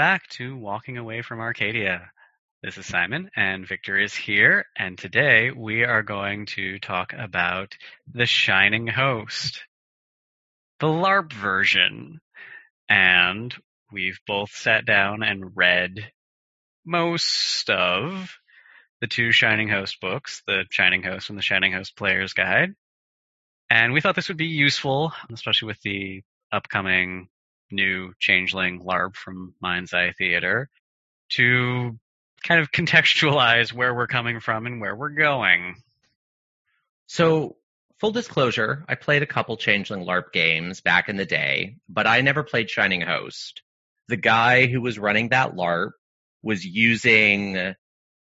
Back to Walking Away from Arcadia. This is Simon, and Victor is here, and today we are going to talk about The Shining Host, the LARP version. And we've both sat down and read most of the two Shining Host books, The Shining Host and The Shining Host Player's Guide. And we thought this would be useful, especially with the upcoming new Changeling LARP from Mind's Eye Theater, to kind of contextualize where we're coming from and where we're going. So, full disclosure, I played a couple Changeling LARP games back in the day, but I never played Shining Host. The guy who was running that LARP was using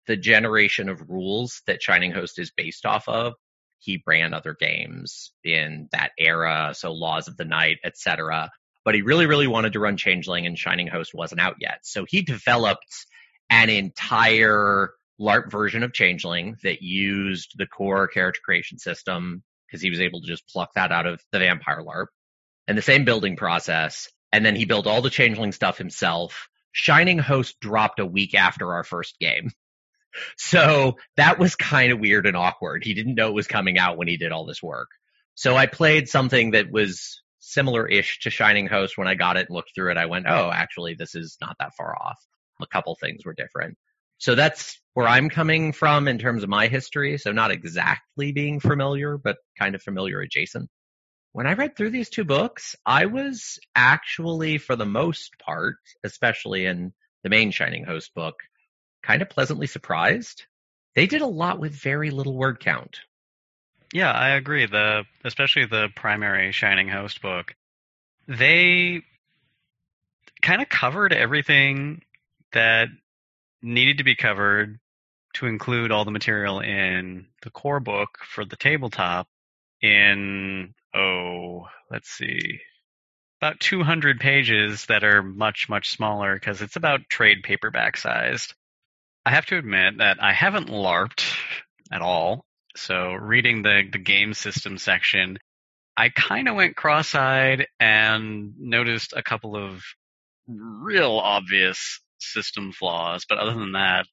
the generation of rules that Shining Host is based off of he ran other games in that era, so Laws of the Night, etc. But he really, really wanted to run Changeling, and Shining Host wasn't out yet. So he developed an entire LARP version of Changeling that used the core character creation system because he was able to just pluck that out of the Vampire LARP and the same building process. And then he built all the Changeling stuff himself. Shining Host dropped a week after our first game. So that was kind of weird and awkward. He didn't know it was coming out when he did all this work. So I played something that was similar-ish to Shining Host when I got it and looked through it. I went, oh, actually, this is not that far off. A couple things were different. So that's where I'm coming from in terms of my history. So not exactly being familiar, but kind of familiar adjacent. When I read through these two books, I was actually, for the most part, especially in the main Shining Host book, kind of pleasantly surprised. They did a lot with very little word count. Yeah, I agree. The especially the primary Shining Host book, they kind of covered everything that needed to be covered to include all the material in the core book for the tabletop in oh, let's see. About 200 pages that are much, much smaller because it's about trade paperback sized. I have to admit that I haven't LARPed at all. So reading the, the game system section, I kind of went cross-eyed and noticed a couple of real obvious system flaws. But other than that,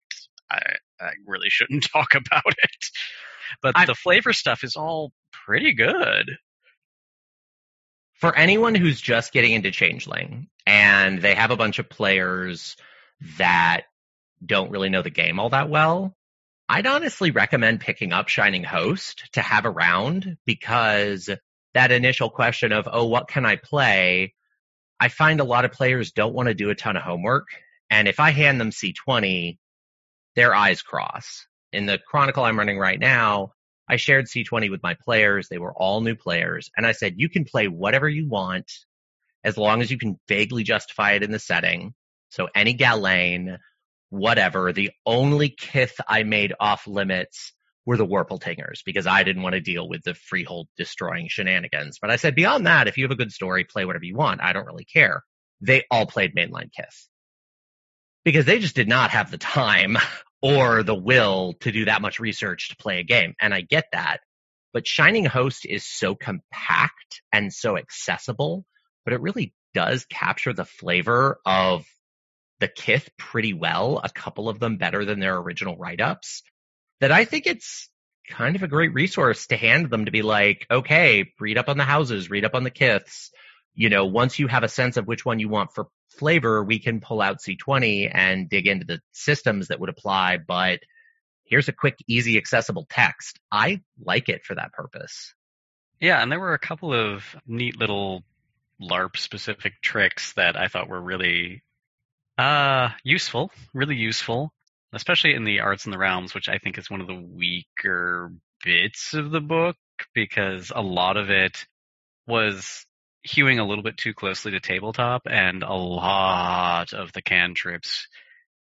I, I really shouldn't talk about it. But I, the flavor stuff is all pretty good. For anyone who's just getting into Changeling and they have a bunch of players that don't really know the game all that well, I'd honestly recommend picking up Shining Host to have around because that initial question of, oh, what can I play? I find a lot of players don't want to do a ton of homework. And if I hand them C20, their eyes cross. In the Chronicle I'm running right now, I shared C20 with my players. They were all new players. And I said, you can play whatever you want as long as you can vaguely justify it in the setting. So any Gallain, whatever. The only kith I made off limits were the Warpletingers because I didn't want to deal with the freehold destroying shenanigans. But I said, beyond that, if you have a good story, play whatever you want. I don't really care. They all played mainline kith because they just did not have the time or the will to do that much research to play a game. And I get that. But Shining Host is so compact and so accessible, but it really does capture the flavor of the Kith pretty well, a couple of them better than their original write ups, that I think it's kind of a great resource to hand them to be like, okay, read up on the houses, read up on the Kiths. You know, once you have a sense of which one you want for flavor, we can pull out C20 and dig into the systems that would apply. But here's a quick, easy, accessible text. I like it for that purpose. Yeah, and there were a couple of neat little LARP specific tricks that I thought were really uh, useful, really useful, especially in the arts and the realms, which I think is one of the weaker bits of the book because a lot of it was hewing a little bit too closely to tabletop, and a lot of the cantrips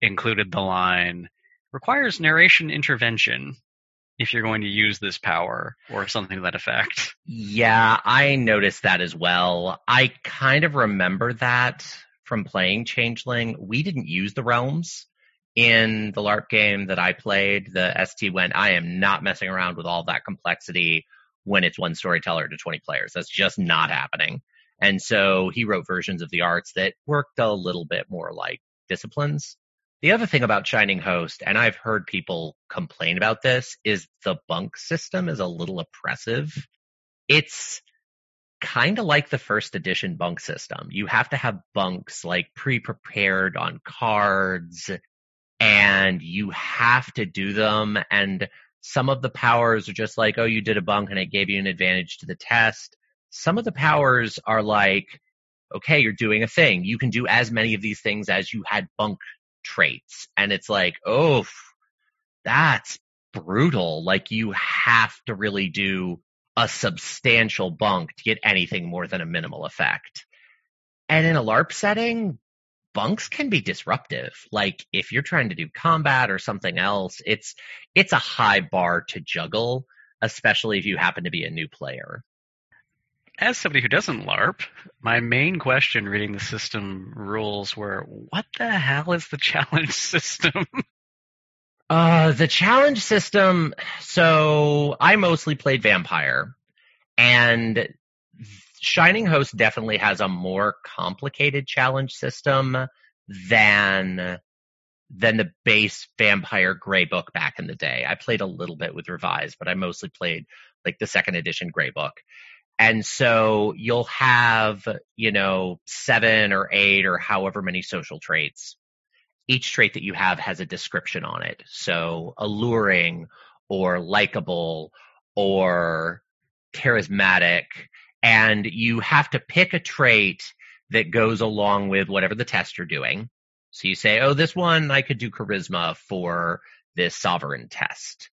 included the line requires narration intervention if you're going to use this power or something to that effect. Yeah, I noticed that as well. I kind of remember that from playing Changeling, we didn't use the realms in the LARP game that I played. The ST went, I am not messing around with all that complexity when it's one storyteller to 20 players. That's just not happening. And so he wrote versions of the arts that worked a little bit more like disciplines. The other thing about Shining Host, and I've heard people complain about this, is the bunk system is a little oppressive. It's kind of like the first edition bunk system. You have to have bunks like pre-prepared on cards and you have to do them. And some of the powers are just like, oh, you did a bunk and it gave you an advantage to the test. Some of the powers are like, okay, you're doing a thing. You can do as many of these things as you had bunk traits. And it's like, oh, that's brutal. Like you have to really do a substantial bunk to get anything more than a minimal effect. And in a LARP setting, bunks can be disruptive. Like if you're trying to do combat or something else, it's it's a high bar to juggle, especially if you happen to be a new player as somebody who doesn't LARP, my main question reading the system rules were, what the hell is the challenge system? Uh, the challenge system. So I mostly played vampire, and Shining Host definitely has a more complicated challenge system than than the base vampire gray book back in the day. I played a little bit with revised, but I mostly played like the second edition gray book. And so you'll have, you know, seven or eight or however many social traits. Each trait that you have has a description on it. So alluring or likable or charismatic. And you have to pick a trait that goes along with whatever the test you're doing. So you say, oh, this one I could do charisma for this sovereign test.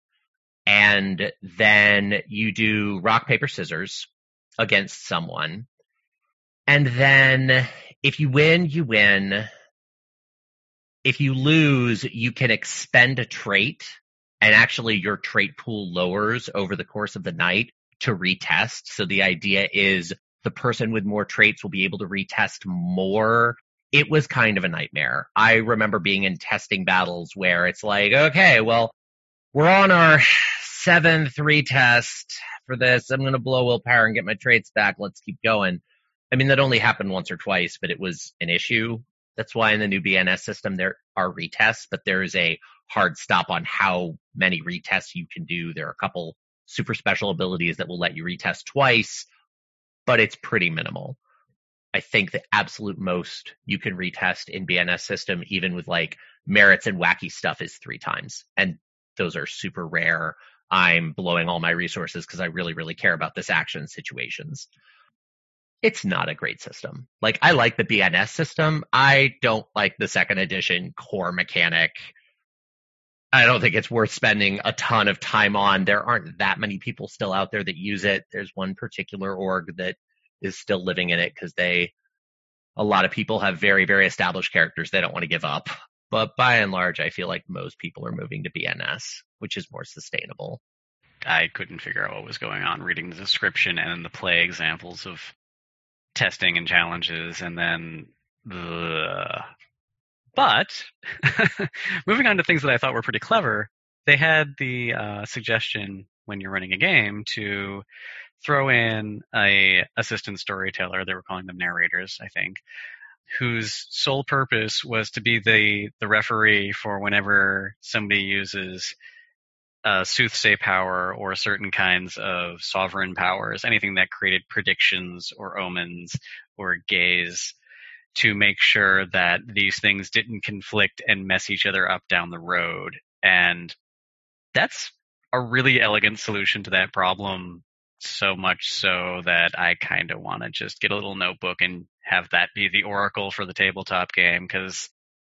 And then you do rock, paper, scissors against someone. And then if you win, you win. If you lose, you can expend a trait and actually your trait pool lowers over the course of the night to retest. So the idea is the person with more traits will be able to retest more. It was kind of a nightmare. I remember being in testing battles where it's like, okay, well, we're on our seventh retest for this. I'm going to blow willpower and get my traits back. Let's keep going. I mean, that only happened once or twice, but it was an issue. That's why in the new BNS system, there are retests, but there is a hard stop on how many retests you can do. There are a couple super special abilities that will let you retest twice, but it's pretty minimal. I think the absolute most you can retest in BNS system, even with like merits and wacky stuff, is three times. And those are super rare. I'm blowing all my resources because I really, really care about this action situations. It's not a great system. Like I like the BNS system. I don't like the second edition core mechanic. I don't think it's worth spending a ton of time on. There aren't that many people still out there that use it. There's one particular org that is still living in it because they, a lot of people have very, very established characters they don't want to give up. But by and large, I feel like most people are moving to BNS, which is more sustainable. I couldn't figure out what was going on reading the description and the play examples of testing and challenges and then the but moving on to things that I thought were pretty clever, they had the uh, suggestion when you're running a game to throw in a assistant storyteller. They were calling them narrators, I think, whose sole purpose was to be the the referee for whenever somebody uses a soothsay power or certain kinds of sovereign powers, anything that created predictions or omens or gaze to make sure that these things didn't conflict and mess each other up down the road. And that's a really elegant solution to that problem so much so that I kind of want to just get a little notebook and have that be the oracle for the tabletop game because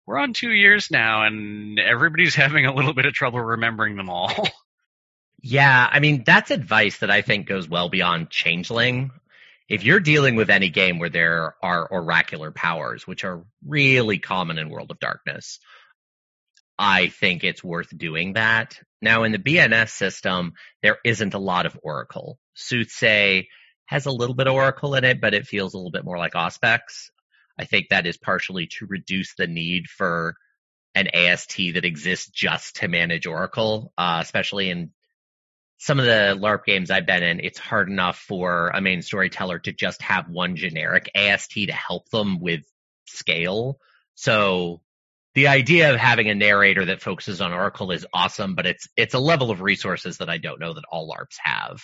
we're on two years now and everybody's having a little bit of trouble remembering them all. yeah, I mean, that's advice that I think goes well beyond Changeling. If you're dealing with any game where there are oracular powers, which are really common in World of Darkness, I think it's worth doing that. Now in the BNS system, there isn't a lot of Oracle. Soothsay has a little bit of Oracle in it, but it feels a little bit more like Auspex. I think that is partially to reduce the need for an AST that exists just to manage Oracle, uh, especially in some of the LARP games I've been in, it's hard enough for a main storyteller to just have one generic AST to help them with scale. So the idea of having a narrator that focuses on Oracle is awesome, but it's it's a level of resources that I don't know that all LARPs have.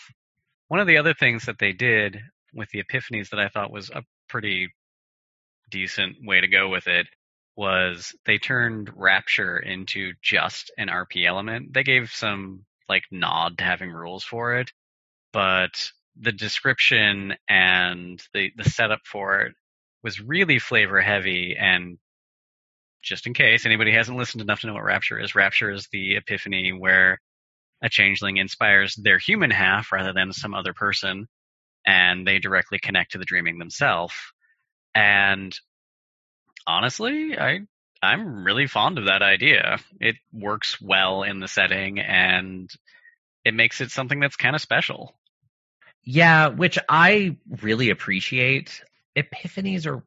One of the other things that they did with the epiphanies that I thought was a pretty decent way to go with it was they turned Rapture into just an RP element. They gave some like nod to having rules for it, but the description and the the setup for it was really flavor heavy and just in case anybody hasn't listened enough to know what rapture is rapture is the epiphany where a changeling inspires their human half rather than some other person and they directly connect to the dreaming themselves and honestly i i'm really fond of that idea. It works well in the setting and it makes it something that's kind of special. Yeah which i really appreciate. Epiphanies are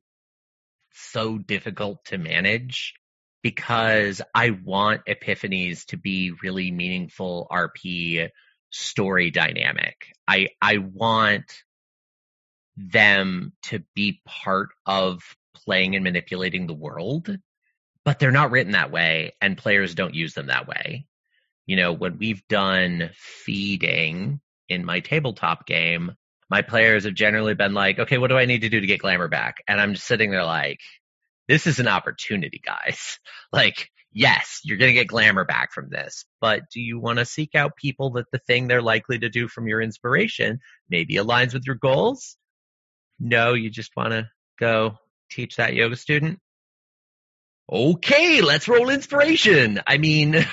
so difficult to manage because I want epiphanies to be really meaningful RP story dynamic. I I want them to be part of playing and manipulating the world, but they're not written that way and players don't use them that way. You know, when we've done feeding in my tabletop game, my players have generally been like, okay, what do I need to do to get glamour back? And I'm just sitting there like, this is an opportunity, guys. Like, yes, you're going to get glamour back from this, but do you want to seek out people that the thing they're likely to do from your inspiration maybe aligns with your goals? No, you just want to go teach that yoga student? Okay, let's roll inspiration. I mean,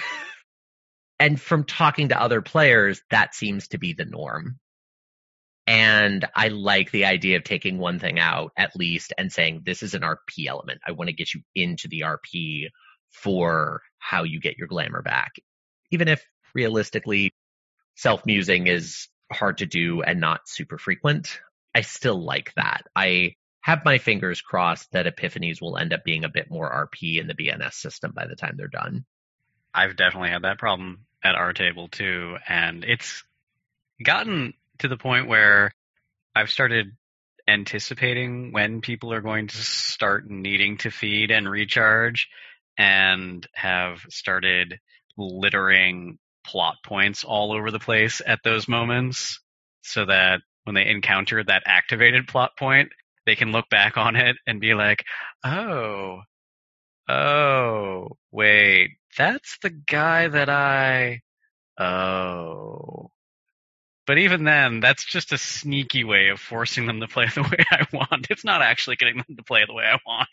and from talking to other players, that seems to be the norm. And I like the idea of taking one thing out at least and saying, this is an RP element. I want to get you into the RP for how you get your glamour back. Even if realistically self musing is hard to do and not super frequent, I still like that. I have my fingers crossed that epiphanies will end up being a bit more RP in the BNS system by the time they're done. I've definitely had that problem at our table too, and it's gotten to the point where I've started anticipating when people are going to start needing to feed and recharge and have started littering plot points all over the place at those moments so that when they encounter that activated plot point, they can look back on it and be like, oh, oh, wait, that's the guy that I, oh, but even then, that's just a sneaky way of forcing them to play the way I want. It's not actually getting them to play the way I want.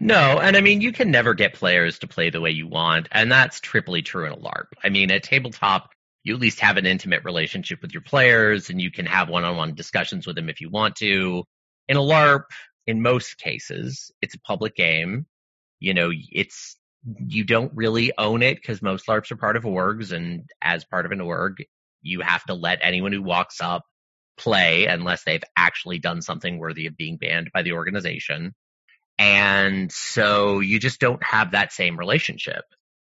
No, and I mean, you can never get players to play the way you want, and that's triply true in a LARP. I mean, at tabletop, you at least have an intimate relationship with your players, and you can have one-on-one discussions with them if you want to. In a LARP, in most cases, it's a public game. You know, it's you don't really own it because most LARPs are part of orgs, and as part of an org, you have to let anyone who walks up play unless they've actually done something worthy of being banned by the organization. And so you just don't have that same relationship.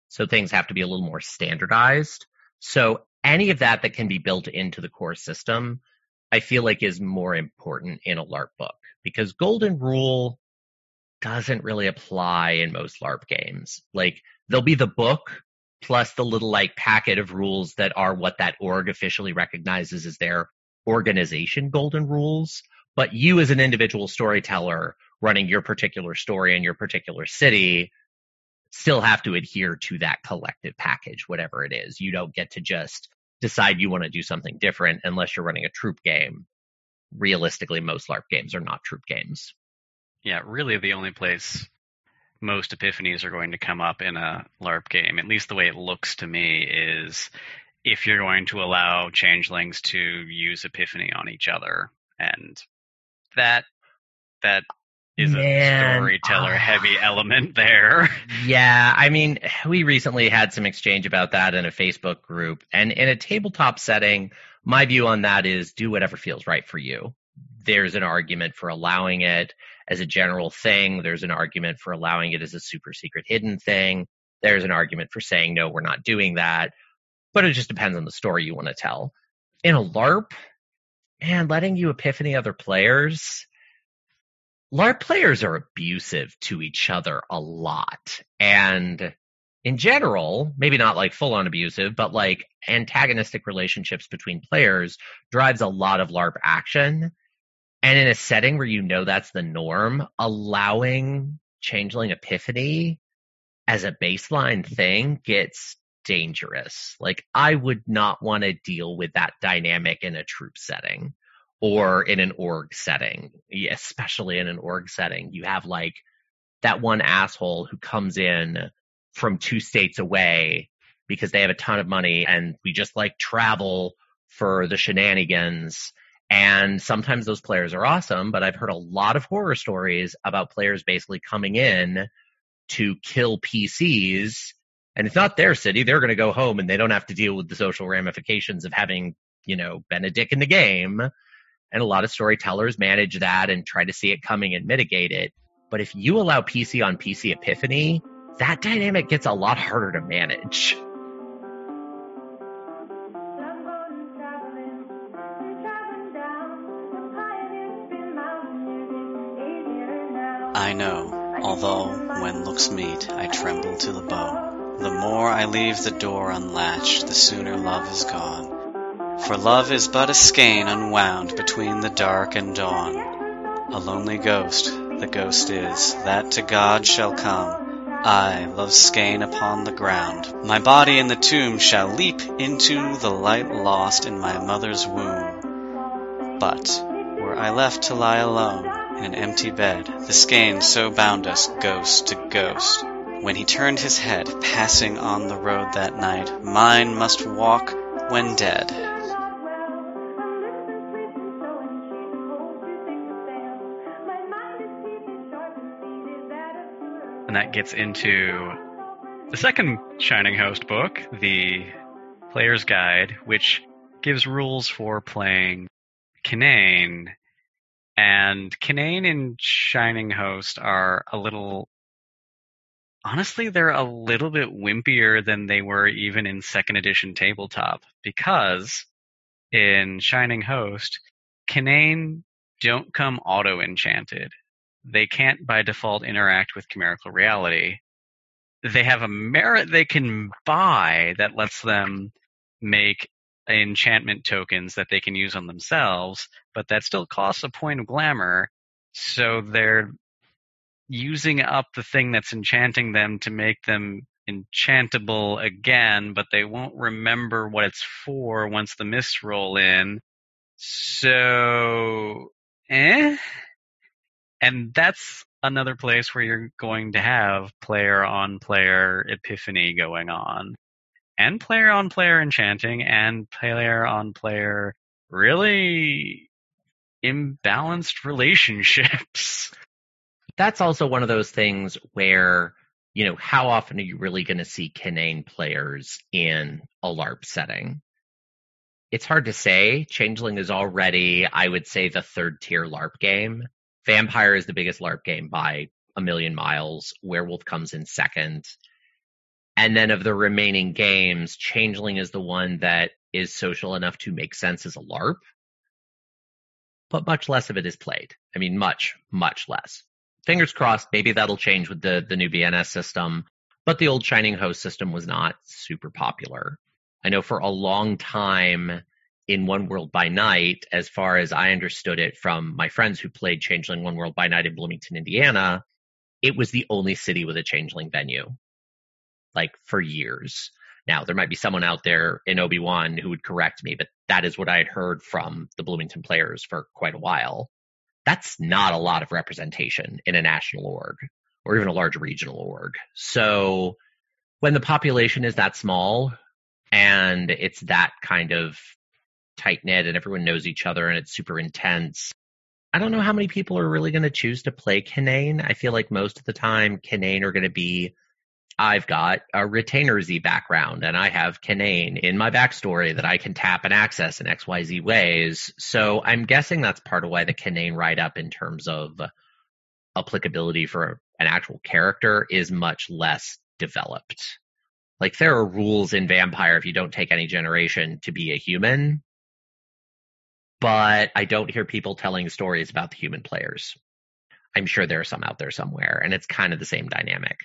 So things have to be a little more standardized. So any of that that can be built into the core system, I feel like is more important in a LARP book because golden rule doesn't really apply in most LARP games. Like there'll be the book plus the little like packet of rules that are what that org officially recognizes as their organization golden rules. But you as an individual storyteller running your particular story in your particular city still have to adhere to that collective package, whatever it is. You don't get to just decide you want to do something different unless you're running a troupe game. Realistically, most LARP games are not troupe games. Yeah, really the only place most epiphanies are going to come up in a LARP game, at least the way it looks to me, is if you're going to allow changelings to use epiphany on each other. And that that is Man. a storyteller ah. heavy oh. element there. Yeah, I mean, we recently had some exchange about that in a Facebook group. And in a tabletop setting, my view on that is do whatever feels right for you. There's an argument for allowing it as a general thing. There's an argument for allowing it as a super secret hidden thing. There's an argument for saying, no, we're not doing that. but it just depends on the story you want to tell. In a LARP, man, letting you epiphany other players, LARP players are abusive to each other a lot. And in general, maybe not like full on abusive, but like antagonistic relationships between players drives a lot of LARP action. And in a setting where you know that's the norm, allowing Changeling Epiphany as a baseline thing gets dangerous. Like I would not want to deal with that dynamic in a troupe setting or in an org setting, especially in an org setting. You have like that one asshole who comes in from two states away because they have a ton of money and we just like travel for the shenanigans. And sometimes those players are awesome, but I've heard a lot of horror stories about players basically coming in to kill PCs and it's not their city. They're going to go home and they don't have to deal with the social ramifications of having, you know, been a dick in the game. And a lot of storytellers manage that and try to see it coming and mitigate it. But if you allow PC on PC epiphany, that dynamic gets a lot harder to manage. I know, although when looks meet, I tremble to the bone. The more I leave the door unlatched, the sooner love is gone. For love is but a skein unwound between the dark and dawn. A lonely ghost, the ghost is, that to God shall come I, love skein upon the ground. My body in the tomb shall leap into the light lost in my mother's womb. But, were I left to lie alone in an empty bed, the skein so bound us ghost to ghost. When he turned his head, passing on the road that night, mine must walk when dead. That gets into the second Shining Host book, the Player's Guide, which gives rules for playing Kinain. And Kinain and Shining Host are a little. Honestly, they're a little bit wimpier than they were even in second edition tabletop because in Shining Host, Kinain don't come auto enchanted they can't by default interact with chimerical reality. They have a merit they can buy that lets them make enchantment tokens that they can use on themselves, but that still costs a point of glamour. So they're using up the thing that's enchanting them to make them enchantable again, but they won't remember what it's for once the mists roll in. So, eh? And that's another place where you're going to have player on player epiphany going on and player on player enchanting and player on player really imbalanced relationships. That's also one of those things where, you know, how often are you really going to see Kinain players in a LARP setting? It's hard to say. Changeling is already, I would say, the third tier LARP game. Vampire is the biggest LARP game by a million miles. Werewolf comes in second. And then of the remaining games, Changeling is the one that is social enough to make sense as a LARP, but much less of it is played. I mean, much, much less. Fingers crossed, maybe that'll change with the, the new BNS system, but the old Shining Host system was not super popular. I know for a long time, in One World by Night, as far as I understood it from my friends who played Changeling One World by Night in Bloomington, Indiana, it was the only city with a Changeling venue, like for years. Now, there might be someone out there in Obi-Wan who would correct me, but that is what I had heard from the Bloomington players for quite a while. That's not a lot of representation in a national org or even a large regional org. So when the population is that small and it's that kind of tight knit and everyone knows each other and it's super intense. I don't know mm-hmm. how many people are really going to choose to play Kinain. I feel like most of the time Kinain are going to be I've got a retainer Z background and I have Kinain in my backstory that I can tap and access in XYZ ways. So I'm guessing that's part of why the Kinain write up in terms of applicability for an actual character is much less developed. Like there are rules in Vampire if you don't take any generation to be a human, but I don't hear people telling stories about the human players. I'm sure there are some out there somewhere, and it's kind of the same dynamic.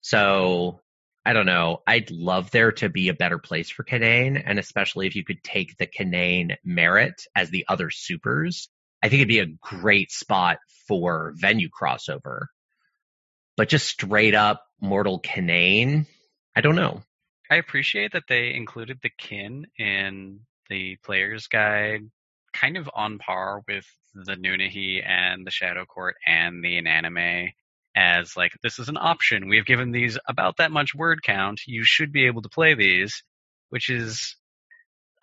So I don't know. I'd love there to be a better place for Kinain, and especially if you could take the Kinain merit as the other supers. I think it'd be a great spot for venue crossover. But just straight up Mortal Kinain, I don't know. I appreciate that they included the kin in the player's guide, kind of on par with the Nunnehi and the Shadow Court and the Inanimate as like this is an option. We've given these about that much word count. You should be able to play these, which is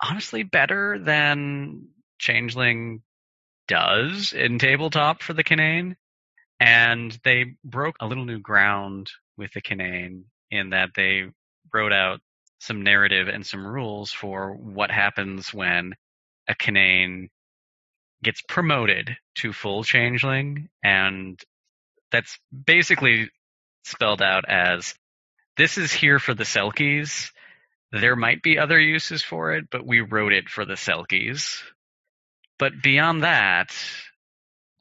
honestly better than Changeling does in tabletop for the Kinain. And they broke a little new ground with the Kinain in that they wrote out some narrative and some rules for what happens when a Kinain gets promoted to full changeling and that's basically spelled out as this is here for the Selkies. There might be other uses for it, but we wrote it for the Selkies. But beyond that,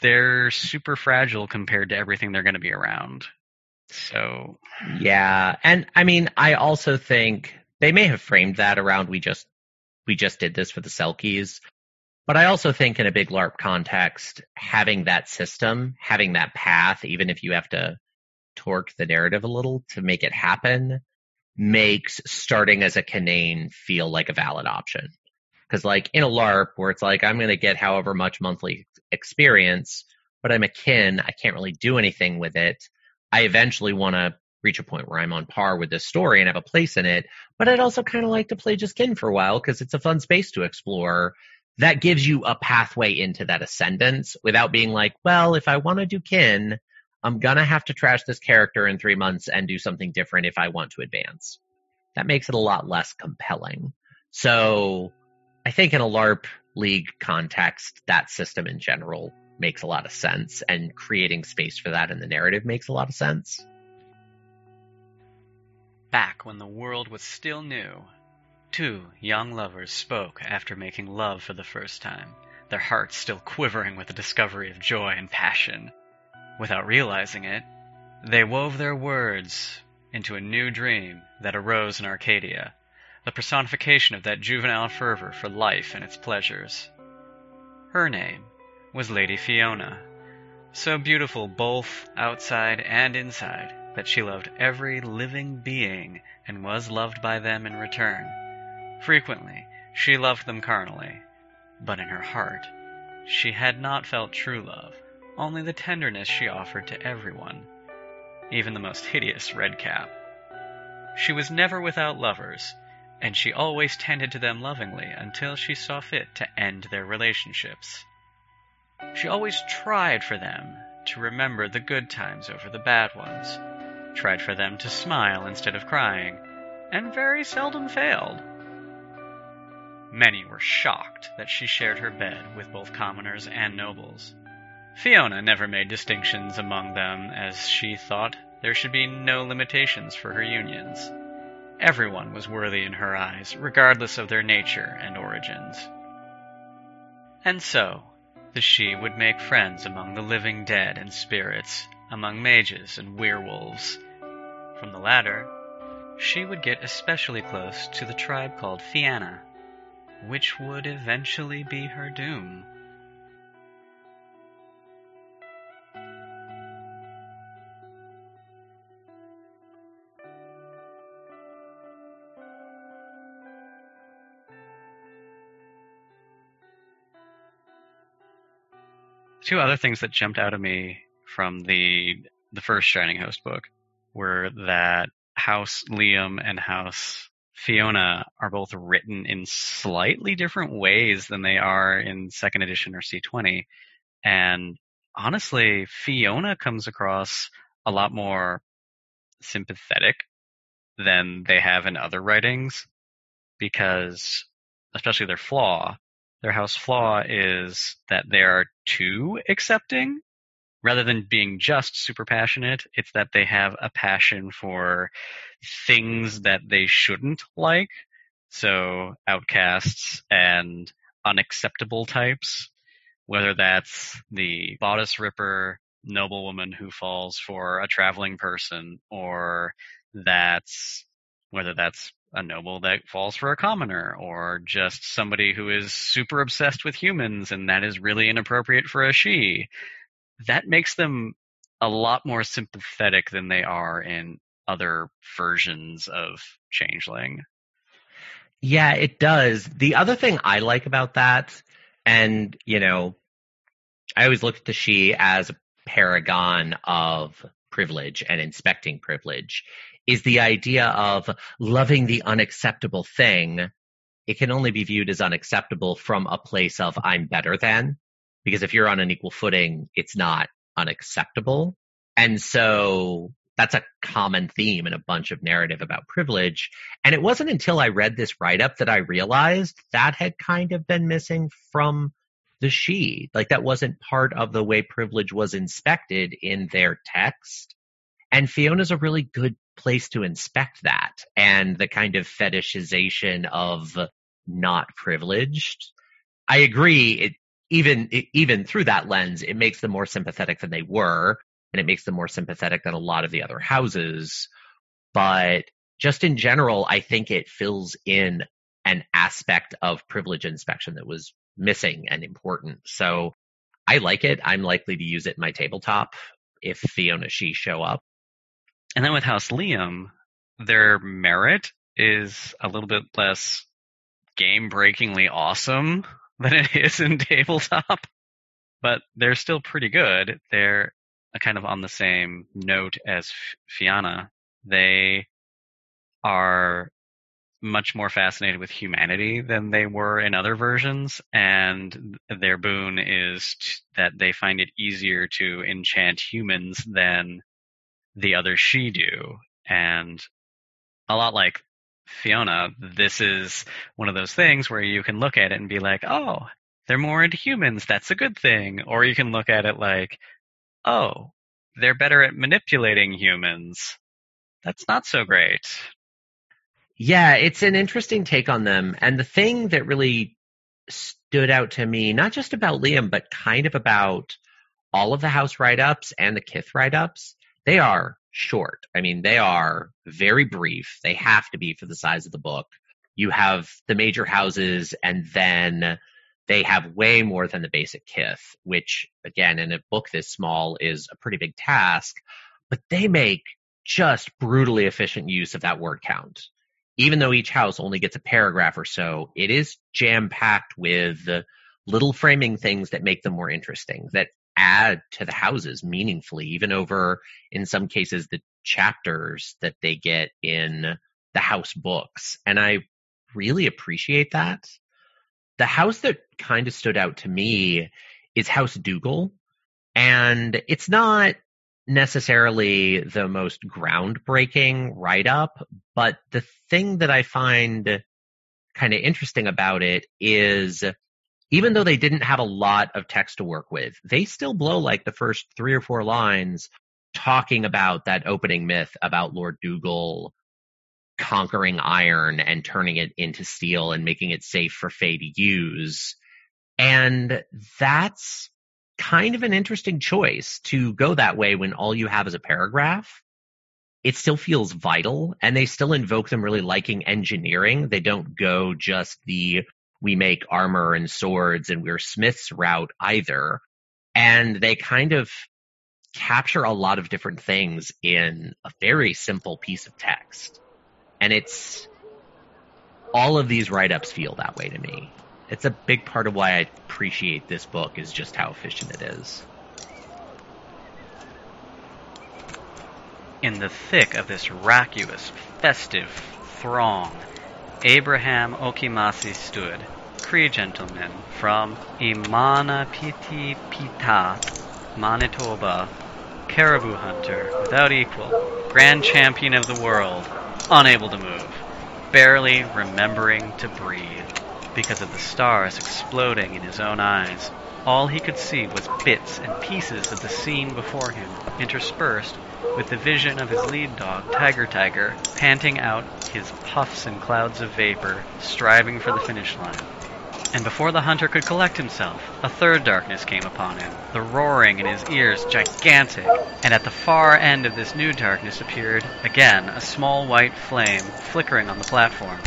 they're super fragile compared to everything they're going to be around. So, yeah. And I mean, I also think they may have framed that around we just we just did this for the Selkies. But I also think in a big LARP context, having that system, having that path, even if you have to torque the narrative a little to make it happen, makes starting as a Kinain feel like a valid option. Cause like in a LARP where it's like, I'm going to get however much monthly experience, but I'm a kin, I can't really do anything with it. I eventually want to reach a point where I'm on par with this story and have a place in it, but I'd also kind of like to play just kin for a while because it's a fun space to explore that gives you a pathway into that ascendance without being like, well, if I want to do kin, I'm gonna have to trash this character in three months and do something different if I want to advance. That makes it a lot less compelling. So I think in a LARP league context, that system in general makes a lot of sense and creating space for that in the narrative makes a lot of sense. Back when the world was still new, Two young lovers spoke after making love for the first time, their hearts still quivering with the discovery of joy and passion. Without realizing it, they wove their words into a new dream that arose in Arcadia, the personification of that juvenile fervor for life and its pleasures. Her name was Lady Fiona, so beautiful both outside and inside that she loved every living being and was loved by them in return. Frequently, she loved them carnally, but in her heart, she had not felt true love, only the tenderness she offered to everyone, even the most hideous redcap. She was never without lovers, and she always tended to them lovingly until she saw fit to end their relationships. She always tried for them to remember the good times over the bad ones, tried for them to smile instead of crying, and very seldom failed. Many were shocked that she shared her bed with both commoners and nobles. Fiona never made distinctions among them, as she thought there should be no limitations for her unions. Everyone was worthy in her eyes, regardless of their nature and origins. And so, the she would make friends among the living dead and spirits, among mages and werewolves. From the latter, she would get especially close to the tribe called Fianna, which would eventually be her doom. Two other things that jumped out of me from the the first Shining Host book were that House Liam and House Fiona are both written in slightly different ways than they are in second edition or C20. And honestly, Fiona comes across a lot more sympathetic than they have in other writings because especially their flaw, their house flaw is that they are too accepting rather than being just super passionate, it's that they have a passion for things that they shouldn't like. So outcasts and unacceptable types, whether that's the bodice ripper noblewoman who falls for a traveling person, or that's whether that's a noble that falls for a commoner, or just somebody who is super obsessed with humans and that is really inappropriate for a she. That makes them a lot more sympathetic than they are in other versions of Changeling. Yeah, it does. The other thing I like about that, and you know, I always look at the Sidhe as a paragon of privilege and inspecting privilege, is the idea of loving the unacceptable thing. It can only be viewed as unacceptable from a place of I'm better than, because if you're on an equal footing, it's not unacceptable. And so that's a common theme in a bunch of narrative about privilege. And it wasn't until I read this write up that I realized that had kind of been missing from the Sidhe. Like that wasn't part of the way privilege was inspected in their text. And Fiona's a really good place to inspect that and the kind of fetishization of not privileged. I agree. It even even through that lens, it makes them more sympathetic than they were and it makes them more sympathetic than a lot of the other houses. But just in general, I think it fills in an aspect of privilege inspection that was missing and important. So I like it. I'm likely to use it in my tabletop if Fiona Sidhe show up. And then with House Liam, their merit is a little bit less game breakingly awesome than it is in tabletop, but they're still pretty good. They're uh, kind of on the same note as Fiona. They are much more fascinated with humanity than they were in other versions, and their boon is t- that they find it easier to enchant humans than the other Sidhe do. And a lot like Fiona, this is one of those things where you can look at it and be like, oh, they're more into humans. That's a good thing. Or you can look at it like, oh, they're better at manipulating humans. That's not so great. Yeah, it's an interesting take on them. And the thing that really stood out to me, not just about Liam, but kind of about all of the house write ups and the Kith write ups, they are short. I mean, they are very brief. They have to be for the size of the book. You have the major houses and then they have way more than the basic kith, which again, in a book this small is a pretty big task, but they make just brutally efficient use of that word count. Even though each house only gets a paragraph or so, it is jam packed with little framing things that make them more interesting, that add to the houses meaningfully, even over, in some cases, the chapters that they get in the house books. And I really appreciate that. The house that kind of stood out to me is House Dougal. And it's not necessarily the most groundbreaking write up, but the thing that I find kind of interesting about it is even though they didn't have a lot of text to work with, they still blow like the first three or four lines talking about that opening myth about Lord Dougal conquering iron and turning it into steel and making it safe for Fae to use. And that's kind of an interesting choice to go that way when all you have is a paragraph. It still feels vital and they still invoke them really liking engineering. They don't go just the we make armor and swords and we're smiths route either. And they kind of capture a lot of different things in a very simple piece of text. And it's all of these write ups feel that way to me. It's a big part of why I appreciate this book is just how efficient it is. In the thick of this raucous, festive throng, Abraham Okimasi stood, Cree gentleman from Imanapitipita, Manitoba, caribou hunter without equal, grand champion of the world, unable to move, barely remembering to breathe. because of the stars exploding in his own eyes. All he could see was bits and pieces of the scene before him, interspersed with the vision of his lead dog, Tiger Tiger, panting out his puffs and clouds of vapor, striving for the finish line. And before the hunter could collect himself, a third darkness came upon him, the roaring in his ears gigantic, and at the far end of this new darkness appeared, again, a small white flame flickering on the platform.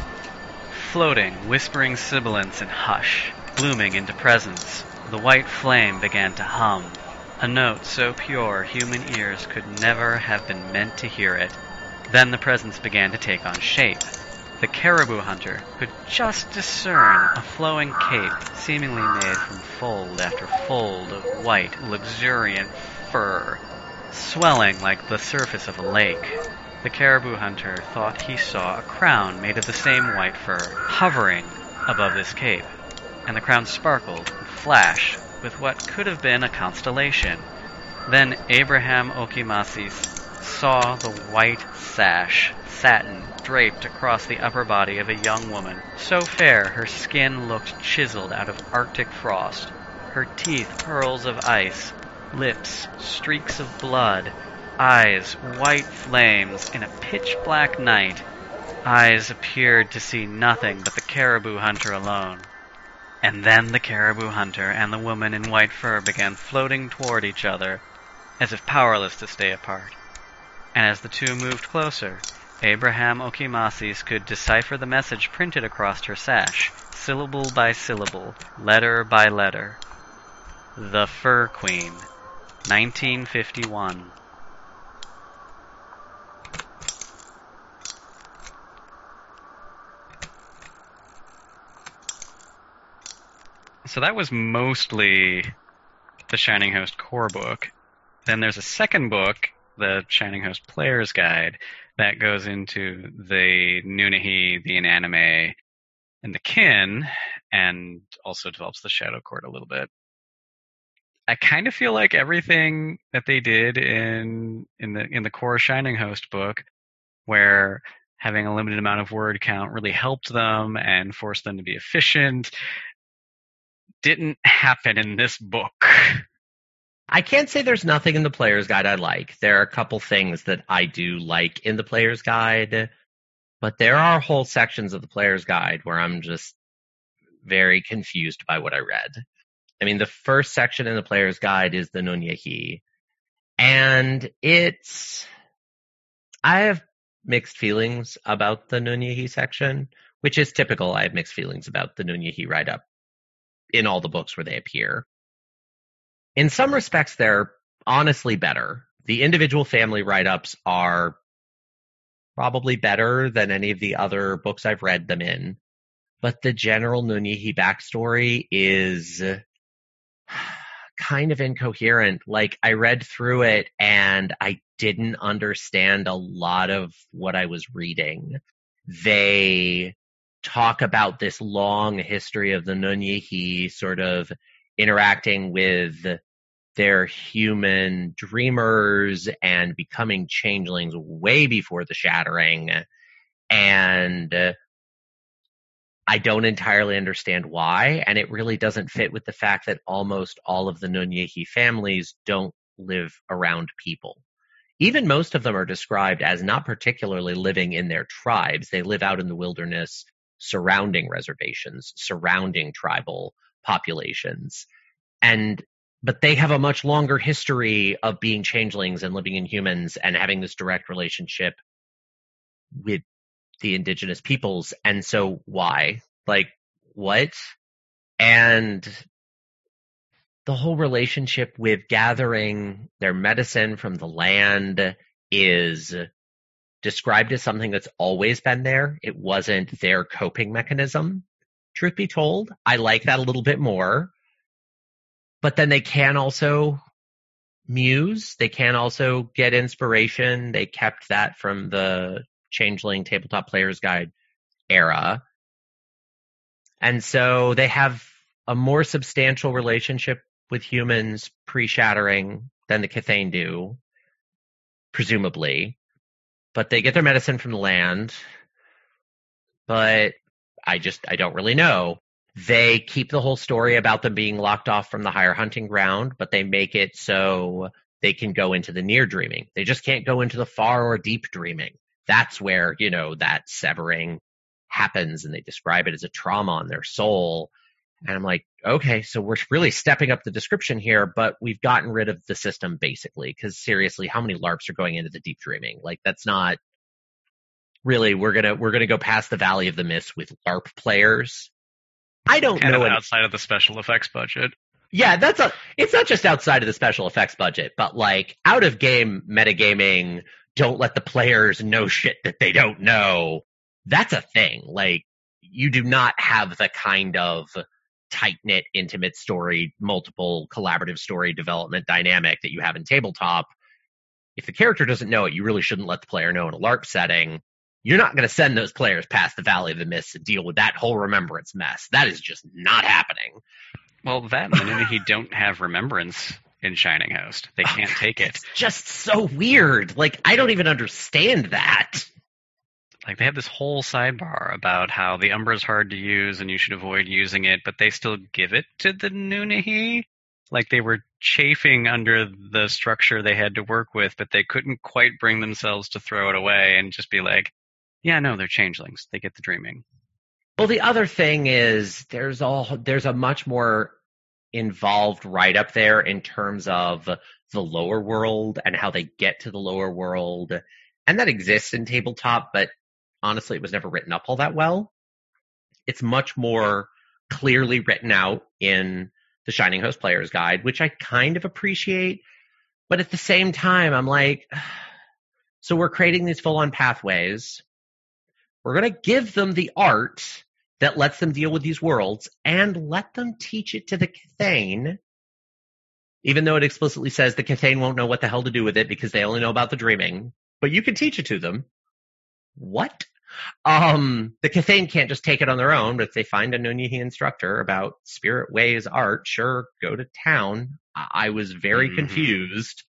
Floating, whispering sibilance and hush, blooming into presence, the white flame began to hum, a note so pure human ears could never have been meant to hear it. Then the presence began to take on shape. The caribou hunter could just discern a flowing cape seemingly made from fold after fold of white, luxuriant fur, swelling like the surface of a lake. The caribou hunter thought he saw a crown made of the same white fur hovering above this cape, and the crown sparkled and flashed with what could have been a constellation. Then Abraham Okimasis saw the white sash, satin, draped across the upper body of a young woman, so fair her skin looked chiseled out of arctic frost, her teeth pearls of ice, lips streaks of blood, eyes white flames in a pitch black night. Eyes appeared to see nothing but the caribou hunter alone. And then the caribou hunter and the woman in white fur began floating toward each other, as if powerless to stay apart. And as the two moved closer, Abraham Okimasis could decipher the message printed across her sash, syllable by syllable, letter by letter. The Fur Queen, 1951. So that was mostly the Shining Host core book. Then there's a second book, the Shining Host Player's Guide, that goes into the Nunnehi, the Inanimate, and the Kin, and also develops the Shadow Court a little bit. I kind of feel like everything that they did in in the in the core Shining Host book, where having a limited amount of word count really helped them and forced them to be efficient, didn't happen in this book. I can't say there's nothing in the player's guide I like. There are a couple things that I do like in the player's guide, but there are whole sections of the player's guide where I'm just very confused by what I read. I mean, the first section in the player's guide is the Nunnehi, and it's, I have mixed feelings about the Nunnehi section, which is typical. I have mixed feelings about the Nunnehi write up in all the books where they appear. In some respects, they're honestly better. The individual family write ups are probably better than any of the other books I've read them in. But the general Nunnehi backstory is kind of incoherent. Like I read through it and I didn't understand a lot of what I was reading. They talk about this long history of the Nunnehi sort of interacting with their human dreamers and becoming changelings way before the shattering. And uh, I don't entirely understand why. And it really doesn't fit with the fact that almost all of the Nunnehi families don't live around people. Even most of them are described as not particularly living in their tribes. They live out in the wilderness surrounding reservations, surrounding tribal populations. And but they have a much longer history of being changelings and living in humans and having this direct relationship with the indigenous peoples. And so why? Like what? And the whole relationship with gathering their medicine from the land is described as something that's always been there. It wasn't their coping mechanism. Truth be told, I like that a little bit more. But then they can also muse. They can also get inspiration. They kept that from the Changeling Tabletop Players Guide era. And so they have a more substantial relationship with humans pre-shattering than the Kithain do, presumably but they get their medicine from the land. But I just I don't really know. They keep the whole story about them being locked off from the higher hunting ground, but they make it so they can go into the near dreaming. They just can't go into the far or deep dreaming. That's where, you know, that severing happens and they describe it as a trauma on their soul. And I'm like, okay, so we're really stepping up the description here, but we've gotten rid of the system basically. Cause seriously, how many LARPs are going into the deep dreaming? Like that's not really, we're going to, we're going to go past the valley of the mist with LARP players. I don't Kind know. of any- outside of the special effects budget. yeah, that's a. It's not just outside of the special effects budget, but like out of game metagaming. Don't let the players know shit that they don't know. That's a thing. Like you do not have the kind of tight knit, intimate story, multiple collaborative story development dynamic that you have in tabletop. If the character doesn't know it, you really shouldn't let the player know in a LARP setting. You're not going to send those players past the Valley of the Mist to deal with that whole remembrance mess. That is just not happening. Well, that and he don't have remembrance in Shining Host. They can't take it. It's just so weird. Like I don't even understand that. Like they have this whole sidebar about how the Umbra is hard to use and you should avoid using it, but they still give it to the Nunnehi. Like they were chafing under the structure they had to work with, but they couldn't quite bring themselves to throw it away and just be like, "Yeah, no, they're changelings. They get the dreaming." Well, the other thing is there's all there's a much more involved right up there in terms of the lower world and how they get to the lower world, and that exists in tabletop, but honestly, it was never written up all that well. It's much more clearly written out in the Shining Host Player's Guide, which I kind of appreciate, but at the same time, I'm like, so we're creating these full on pathways. We're going to give them the art that lets them deal with these worlds and let them teach it to the Kithain. Even though it explicitly says the Kithain won't know what the hell to do with it because they only know about the dreaming, but you can teach it to them. What? Um, the Kithain can't just take it on their own, but if they find a Nunnehi instructor about Spirit Ways art, sure, go to town. I, I was very Mhm. confused.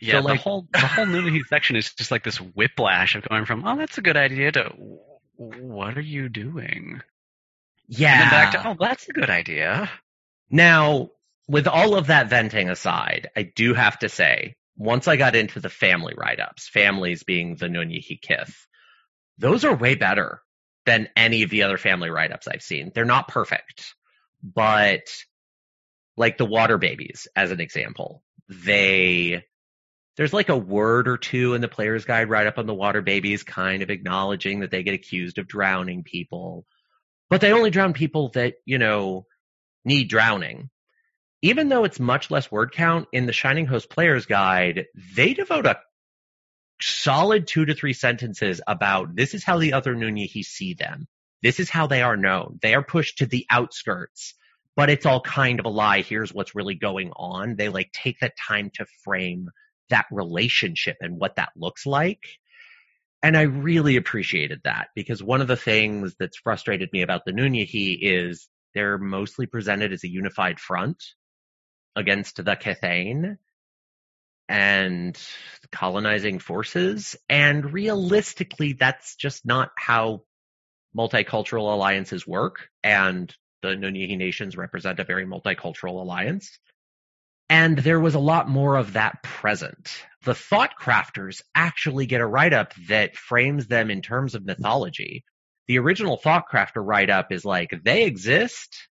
Yeah, like- the whole the whole Nunnehi section is just like this whiplash of going from, "Oh, that's a good idea," to "What are you doing?" Yeah. And then back to, "Oh, that's a good idea." Now, with all of that venting aside, I do have to say, once I got into the family write-ups, families being the Nunnehi Kith, those are way better than any of the other family write-ups I've seen. They're not perfect, but like the water babies, as an example, they there's like a word or two in the player's guide right up on the water babies, kind of acknowledging that they get accused of drowning people. But they only drown people that, you know, need drowning. Even though it's much less word count in the Shining Host Player's Guide, they devote a solid two to three sentences about this is how the other Nunnehi see them. This is how they are known. They are pushed to the outskirts, but it's all kind of a lie. Here's what's really going on. They like take the time to frame that relationship and what that looks like. And I really appreciated that because one of the things that's frustrated me about the Nunnehi is they're mostly presented as a unified front against the Kithain and colonizing forces. And realistically, that's just not how multicultural alliances work. And the Nunnehi nations represent a very multicultural alliance. And there was a lot more of that present. The thought crafters actually get a write up that frames them in terms of mythology. The original thought crafter write up is like, they exist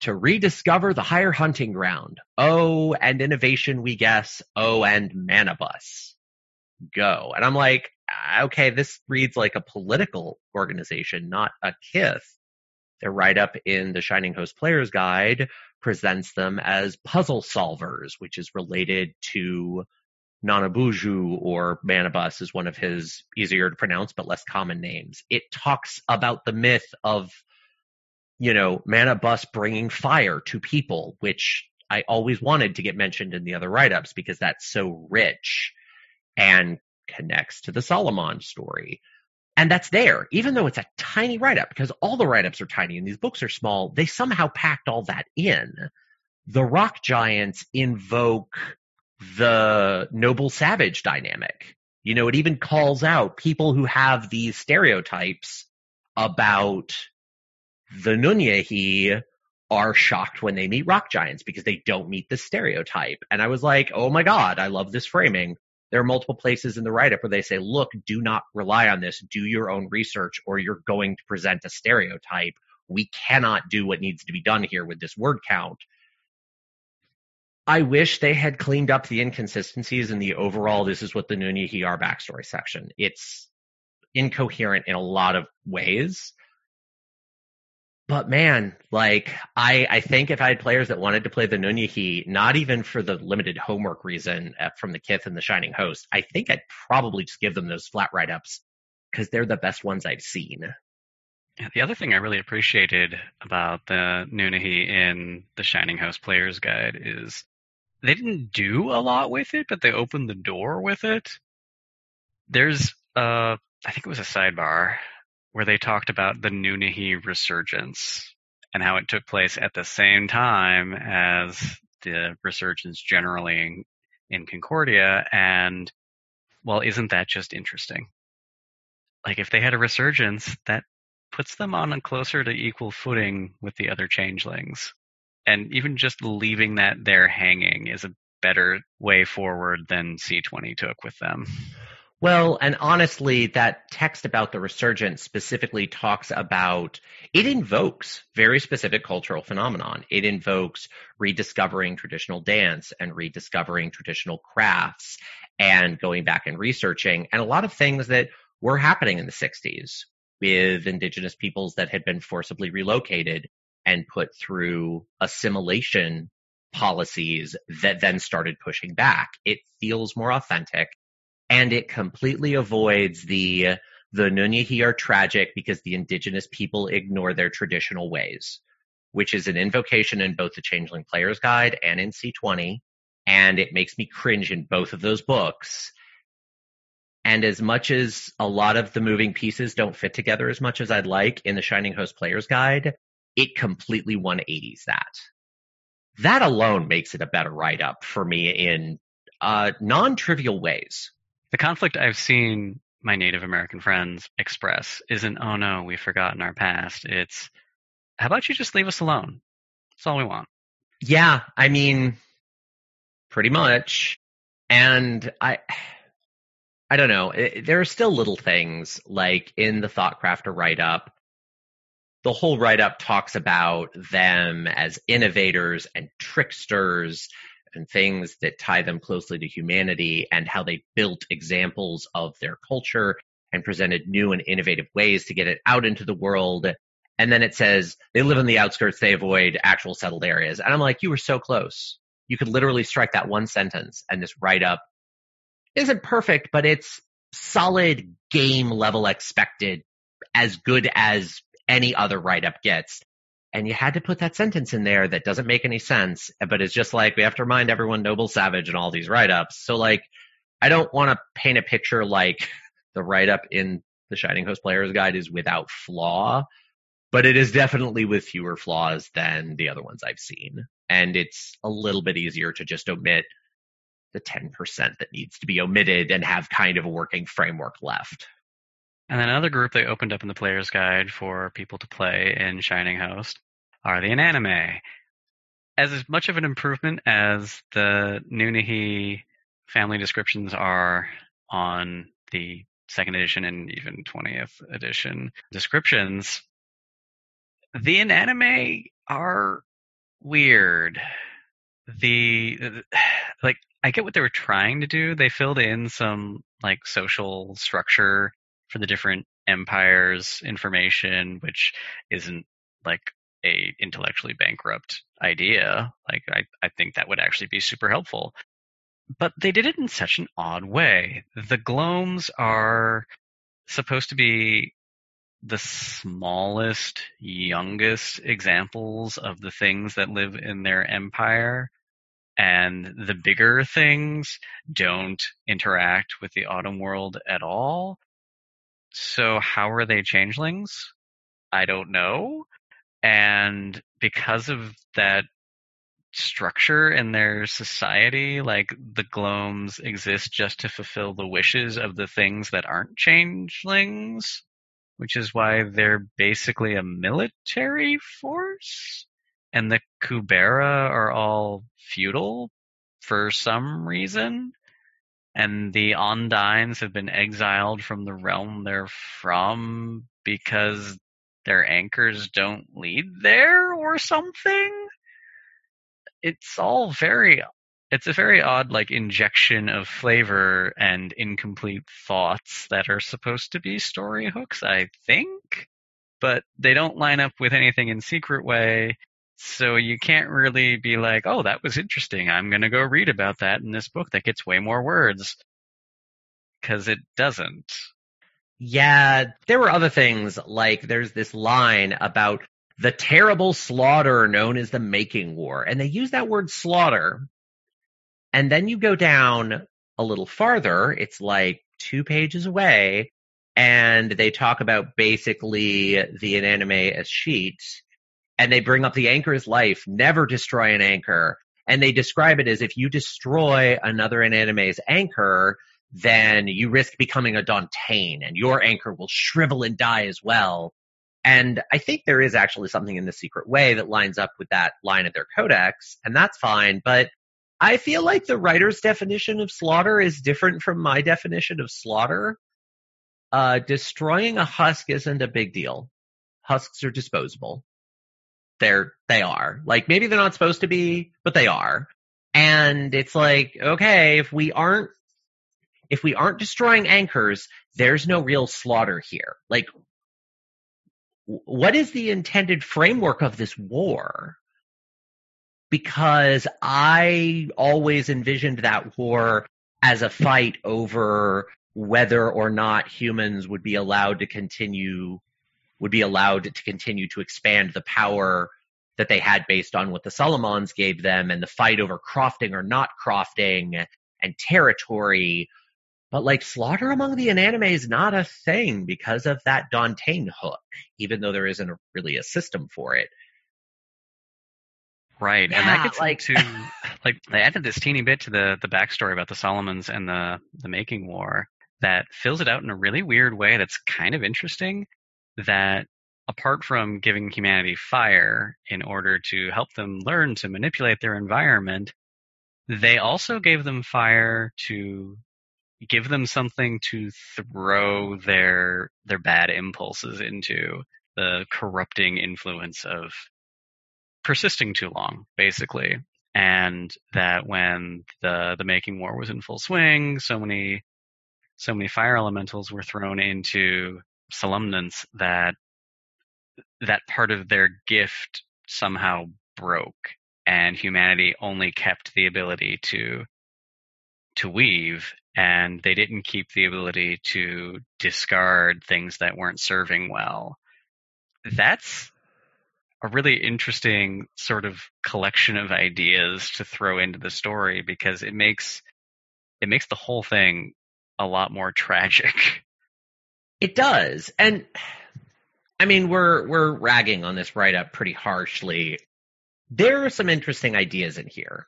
to rediscover the higher hunting ground. Oh, and innovation, we guess. Oh, and Manabus. Go. And I'm like, ah, okay, this reads like a political organization, not a kith. Their write up in the Shining Host Player's Guide presents them as puzzle solvers, which is related to Nanabuju or Manabus is one of his easier to pronounce but less common names. It talks about the myth of, you know, Manabus bringing fire to people, which I always wanted to get mentioned in the other write-ups because that's so rich and connects to the Solimond story. And that's there, even though it's a tiny write-up, because all the write-ups are tiny and these books are small, they somehow packed all that in. The rock giants invoke the noble savage dynamic. You know, it even calls out people who have these stereotypes about the Nunnehi are shocked when they meet rock giants because they don't meet the stereotype. And I was like, oh my God, I love this framing. There are multiple places in the write up where they say, look, do not rely on this. Do your own research or you're going to present a stereotype. We cannot do what needs to be done here with this word count. I wish they had cleaned up the inconsistencies in the overall, this is what the Nunnehi are backstory section. It's incoherent in a lot of ways. But man, like I, I think if I had players that wanted to play the Nunnehi, not even for the limited homework reason uh, from the Kith and the Shining Host, I think I'd probably just give them those flat write ups because they're the best ones I've seen. Yeah, the other thing I really appreciated about the Nunnehi in the Shining Host Player's Guide is they didn't do a lot with it, but they opened the door with it. There's, uh, I think it was a sidebar where they talked about the Nunnehi resurgence and how it took place at the same time as the resurgence generally in, in Concordia. And well, isn't that just interesting? Like if they had a resurgence, that puts them on a closer to equal footing with the other changelings. And even just leaving that there hanging is a better way forward than C20 took with them. Well, and honestly, that text about the resurgence specifically talks about it invokes very specific cultural phenomenon. It invokes rediscovering traditional dance and rediscovering traditional crafts and going back and researching and a lot of things that were happening in the 60s with indigenous peoples that had been forcibly relocated and put through assimilation policies that then started pushing back. It feels more authentic and it completely avoids the the Nunnehi are tragic because the indigenous people ignore their traditional ways, which is an invocation in both the Changeling Player's Guide and in C20, and it makes me cringe in both of those books. And as much as a lot of the moving pieces don't fit together as much as I'd like in the Shining Host Player's Guide, it completely 180s that. That alone makes it a better write up for me in uh, non trivial ways. The conflict I've seen my Native American friends express isn't, oh no, we've forgotten our past. It's, how about you just leave us alone? That's all we want. Yeah, I mean, pretty much. And I, I don't know. There are still little things like in the Thoughtcrafter write up. The whole write up talks about them as innovators and tricksters and things that tie them closely to humanity and how they built examples of their culture and presented new and innovative ways to get it out into the world. And then it says they live on the outskirts, they avoid actual settled areas. And I'm like, you were so close. You could literally strike that one sentence and this write up isn't perfect, but it's solid game level expected as good as any other write up gets and you had to put that sentence in there that doesn't make any sense, but it's just like we have to remind everyone noble savage and all these write ups. So like, I don't want to paint a picture like the write up in the Shining Host Player's Guide is without flaw, but it is definitely with fewer flaws than the other ones I've seen. And it's a little bit easier to just omit the 10% that needs to be omitted and have kind of a working framework left. And then another group they opened up in the player's guide for people to play in Shining Host are the Inanimate. As much of an improvement as the Nunnehi family descriptions are on the second edition and even 20th edition descriptions, the Inanimate are weird. The, like, I get what they were trying to do. They filled in some, like, social structure for the different empires information, which isn't like a intellectually bankrupt idea. Like I, I think that would actually be super helpful. But they did it in such an odd way. The Glomes are supposed to be the smallest, youngest examples of the things that live in their empire. And the bigger things don't interact with the autumn world at all. So how are they changelings? I don't know. And because of that structure in their society, like the Glomes exist just to fulfill the wishes of the things that aren't changelings. which is why they're basically a military force. And the Kubera are all feudal for some reason. And the Ondines have been exiled from the realm they're from because their anchors don't lead there or something. It's all very it's a very odd like injection of flavor and incomplete thoughts that are supposed to be story hooks, I think, but they don't line up with anything in Secret Way. So you can't really be like, "Oh, that was interesting. I'm going to go read about that in this book that gets way more words." Cuz it doesn't. Yeah, there were other things like there's this line about the terrible slaughter known as the making war. And they use that word slaughter and then you go down a little farther, it's like two pages away, and they talk about basically the inanimate as sheets, and they bring up the anchor's life, never destroy an anchor, and they describe it as if you destroy another inanimate's anchor, then you risk becoming a Dauntain, and your anchor will shrivel and die as well. And I think there is actually something in the secret way that lines up with that line of their codex, and that's fine, but I feel like the writer's definition of slaughter is different from my definition of slaughter. Uh, destroying a husk isn't a big deal. Husks are disposable. They're, they are. Like, maybe they're not supposed to be, but they are. And it's like, okay, if we aren't, if we aren't destroying anchors, there's no real slaughter here. Like, what is the intended framework of this war? because I always envisioned that war as a fight over whether or not humans would be allowed to continue would be allowed to continue to expand the power that they had based on what the Solimonds gave them and the fight over crofting or not crofting and territory. But like slaughter among the inanimate is not a thing because of that Dauntain hook, even though there isn't really a system for it. Right, Yeah, and that gets like- into like they added this teeny bit to the the backstory about the Solimonds and the the making war that fills it out in a really weird way. That's kind of interesting. That apart from giving humanity fire in order to help them learn to manipulate their environment, they also gave them fire to give them something to throw their their bad impulses into the corrupting influence of persisting too long, basically. And that when the the making war was in full swing, so many so many fire elementals were thrown into Solimonds that that part of their gift somehow broke and humanity only kept the ability to to weave and they didn't keep the ability to discard things that weren't serving well. That's a really interesting sort of collection of ideas to throw into the story because it makes it makes the whole thing a lot more tragic. It does. And I mean, we're, we're ragging on this write up pretty harshly. There are some interesting ideas in here.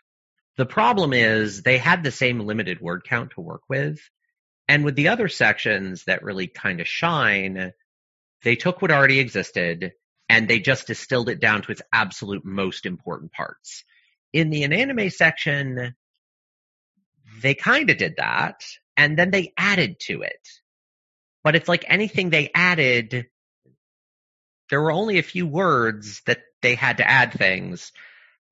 The problem is they had the same limited word count to work with. And with the other sections that really kind of shine, they took what already existed and they just distilled it down to its absolute most important parts. In the anime section, they kind of did that and then they added to it. But it's like anything they added, there were only a few words that they had to add things.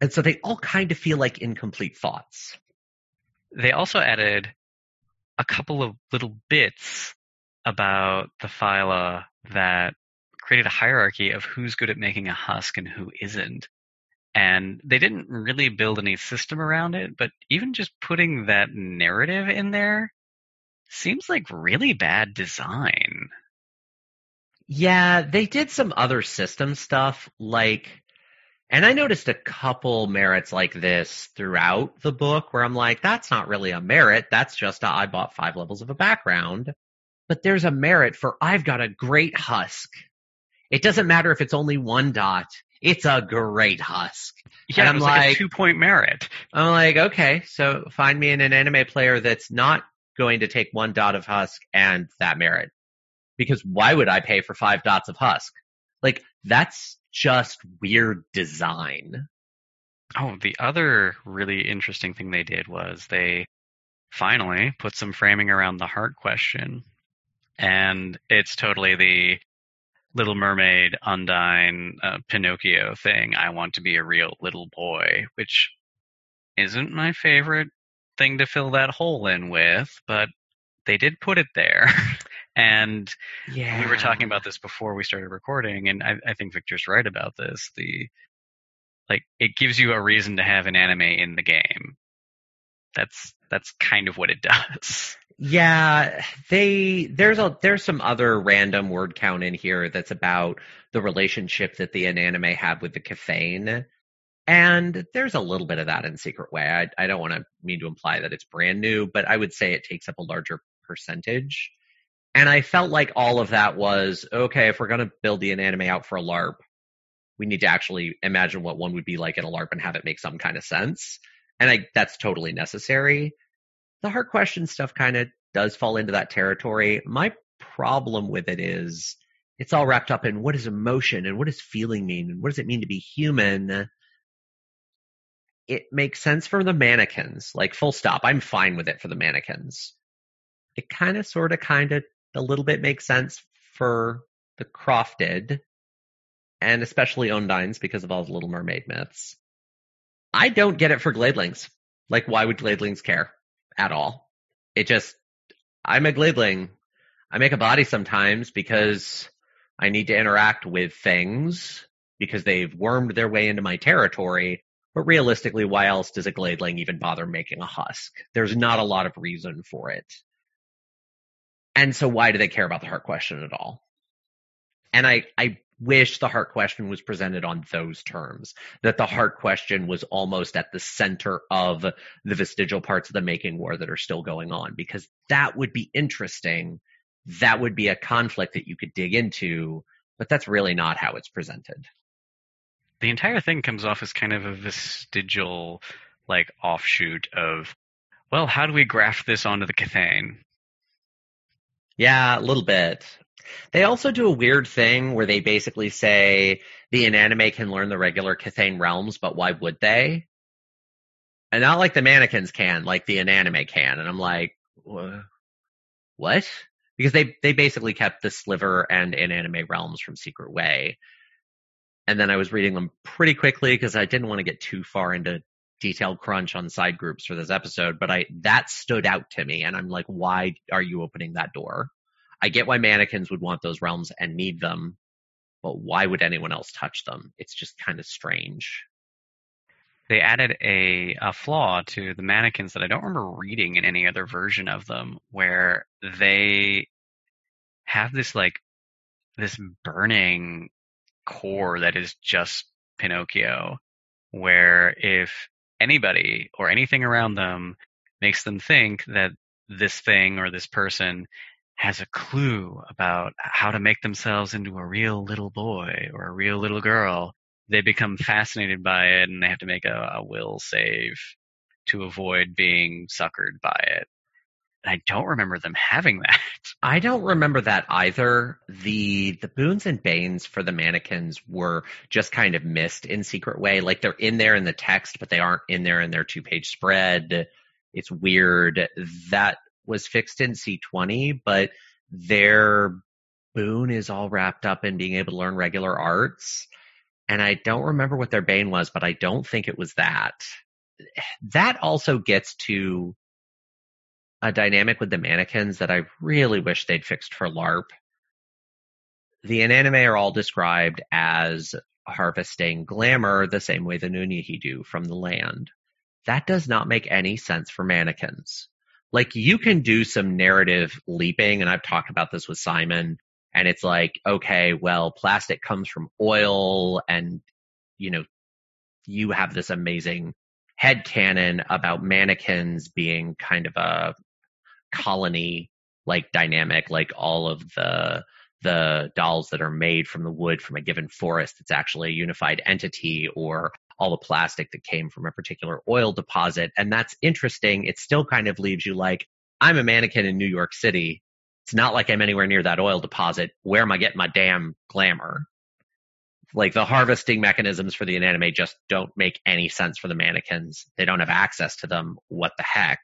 And so they all kind of feel like incomplete thoughts. They also added a couple of little bits about the phyla that created a hierarchy of who's good at making a husk and who isn't. And they didn't really build any system around it, but even just putting that narrative in there seems like really bad design. Yeah, they did some other system stuff like, and I noticed a couple merits like this throughout the book where I'm like, that's not really a merit. That's just a, I bought five levels of a background. But there's a merit for I've got a great husk. It doesn't matter if it's only one dot. It's a great husk. Yeah, And it I'm was like, like- a two point merit. I'm like, okay, so find me an anime player that's not going to take one dot of husk and that merit. because why would I pay for five dots of husk? Like that's just weird design. Oh, the other really interesting thing they did was they finally put some framing around the heart question. And it's totally the Little Mermaid, Undine, uh, Pinocchio thing. I want to be a real little boy, which isn't my favorite thing to fill that hole in with, but they did put it there. and Yeah. we were talking about this before we started recording, and I, I think Victor's right about this. The like it gives you a reason to have an anime in the game. That's that's kind of what it does. Yeah, they there's a there's some other random word count in here that's about the relationship that the anime have with the Kithain. And there's a little bit of that in Secret Way. I, I don't want to mean to imply that it's brand new, but I would say it takes up a larger percentage. And I felt like all of that was okay, if we're going to build the anime out for a LARP, we need to actually imagine what one would be like in a LARP and have it make some kind of sense. And I, that's totally necessary the hard question stuff kind of does fall into that territory. My problem with it is it's all wrapped up in what is emotion and what does feeling mean and what does it mean to be human. It makes sense for the mannequins, like full stop. I'm fine with it for the mannequins. It kind of, sort of, kind of, a little bit makes sense for the crofted and especially Ondines because of all the Little Mermaid myths. I don't get it for Gladelings. Like, why would Gladelings care? at all. It just, I'm a gladeling. I make a body sometimes because I need to interact with things because they've wormed their way into my territory. But realistically, why else does a gladeling even bother making a husk? There's not a lot of reason for it. And so why do they care about the heart question at all? And I, I wish the heart question was presented on those terms, that the heart question was almost at the center of the vestigial parts of the making war that are still going on, because that would be interesting. That would be a conflict that you could dig into, but that's really not how it's presented. The entire thing comes off as kind of a vestigial, like, offshoot of, well, how do we graft this onto the Kithain? Yeah, a little bit. They hmm. also do a weird thing where they basically say the inanimate can learn the regular Kithain realms, but why would they? And not like the mannequins can, like the inanimate can. And I'm like, what? Because they, they basically kept the sliver and inanimate realms from Secret Way. And then I was reading them pretty quickly because I didn't want to get too far into detailed crunch on side groups for this episode, but I, that stood out to me. And I'm like, why are you opening that door? I get why mannequins would want those realms and need them, but why would anyone else touch them? It's just kind of strange. They added a, a flaw to the mannequins that I don't remember reading in any other version of them, where they have this like this burning core that is just Pinocchio, where if anybody or anything around them makes them think that this thing or this person has a clue about how to make themselves into a real little boy or a real little girl, they become fascinated by it and they have to make a, a will save to avoid being suckered by it. And I don't remember them having that. I don't remember that either. The the boons and banes for the mannequins were just kind of missed in Secret Way. Like they're in there in the text, but they aren't in there in their two page spread. It's weird. That was fixed in C20, but their boon is all wrapped up in being able to learn regular arts. And I don't remember what their bane was, but I don't think it was that. That also gets to a dynamic with the mannequins that I really wish they'd fixed for LARP. The anime are all described as harvesting glamour the same way the Nunnehi do from the land. That does not make any sense for mannequins like you can do some narrative leaping and I've talked about this with Simon and it's like, okay, well, plastic comes from oil and you know, you have this amazing head canon about mannequins being kind of a colony like dynamic, like all of the the dolls that are made from the wood from a given forest, it's actually a unified entity or all the plastic that came from a particular oil deposit. And that's interesting. It still kind of leaves you like, I'm a mannequin in New York City. It's not like I'm anywhere near that oil deposit. Where am I getting my damn glamour? Like the harvesting mechanisms for the inanimate just don't make any sense for the mannequins. They don't have access to them. What the heck?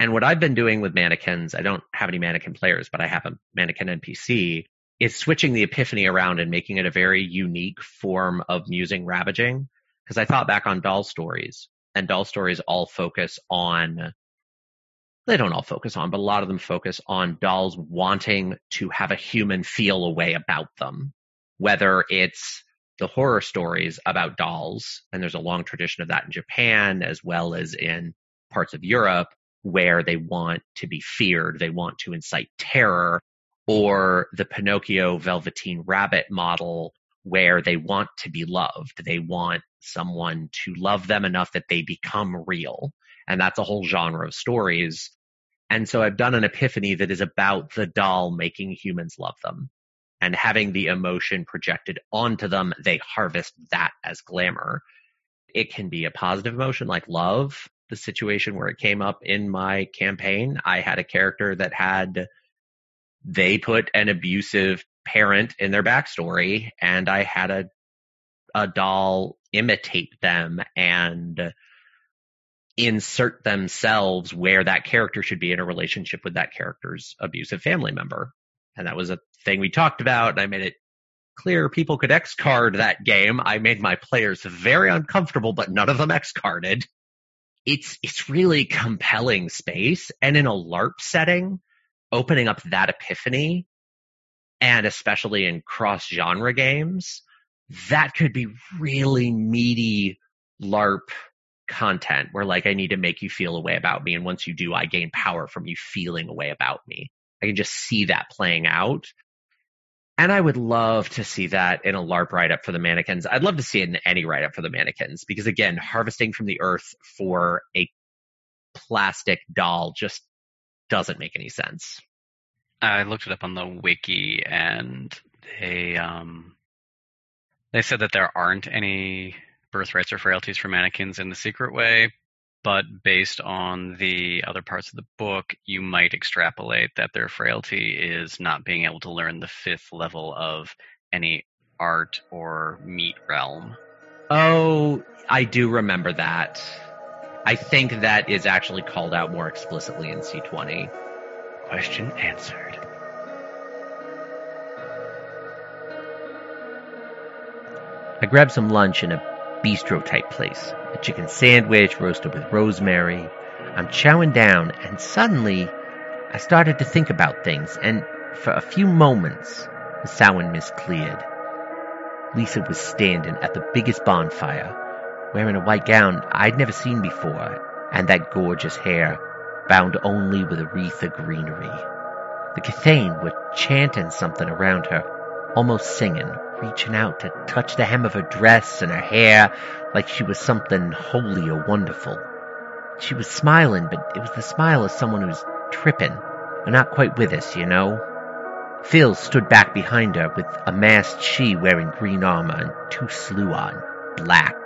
And what I've been doing with mannequins, I don't have any mannequin players, but I have a mannequin NPC, is switching the epiphany around and making it a very unique form of musing ravaging. Because I thought back on doll stories, and doll stories all focus on they don't all focus on, but a lot of them focus on dolls wanting to have a human feel a way about them. Whether it's the horror stories about dolls, and there's a long tradition of that in Japan as well as in parts of Europe, where they want to be feared, they want to incite terror, or the Pinocchio Velveteen Rabbit model where they want to be loved. They want someone to love them enough that they become real. And that's a whole genre of stories. And so I've done an epiphany that is about the doll making humans love them and having the emotion projected onto them. They harvest that as glamour. It can be a positive emotion like love the situation where it came up in my campaign. I had a character that had, they put an abusive parent in their backstory and I had a, a doll imitate them and insert themselves where that character should be in a relationship with that character's abusive family member. And that was a thing we talked about. And I made it clear people could X card that game. I made my players very uncomfortable, but none of them X carded it's it's really compelling space and in a larp setting opening up that epiphany and especially in cross genre games that could be really meaty larp content where like i need to make you feel a way about me and once you do i gain power from you feeling a way about me. I can just see that playing out and I would love to see that in a LARP write up for the mannequins. I'd love to see it in any write up for the mannequins because again, harvesting from the earth for a plastic doll just doesn't make any sense. I looked it up on the wiki and they um they said that there aren't any birthrights or frailties for mannequins in the secret way, but based on the other parts of the book, you might extrapolate that their frailty is not being able to learn the fifth level of any art or meat realm. Oh, I do remember that. I think that is actually called out more explicitly in C20. Question answered. I grabbed some lunch in a bistro type place. A chicken sandwich roasted with rosemary. I'm chowing down, and suddenly I started to think about things, and for a few moments the mist cleared. Lisa was standing at the biggest bonfire, wearing a white gown I'd never seen before, and that gorgeous hair bound only with a wreath of greenery. The Kithain were chanting something around her, almost singing, reaching out to touch the hem of her dress and her hair like Sidhe was something holy or wonderful. She was smiling, but it was the smile of someone who's tripping, or not quite with us, you know? Phil stood back behind her with a masked she wearing green armor and two Sluagh, black.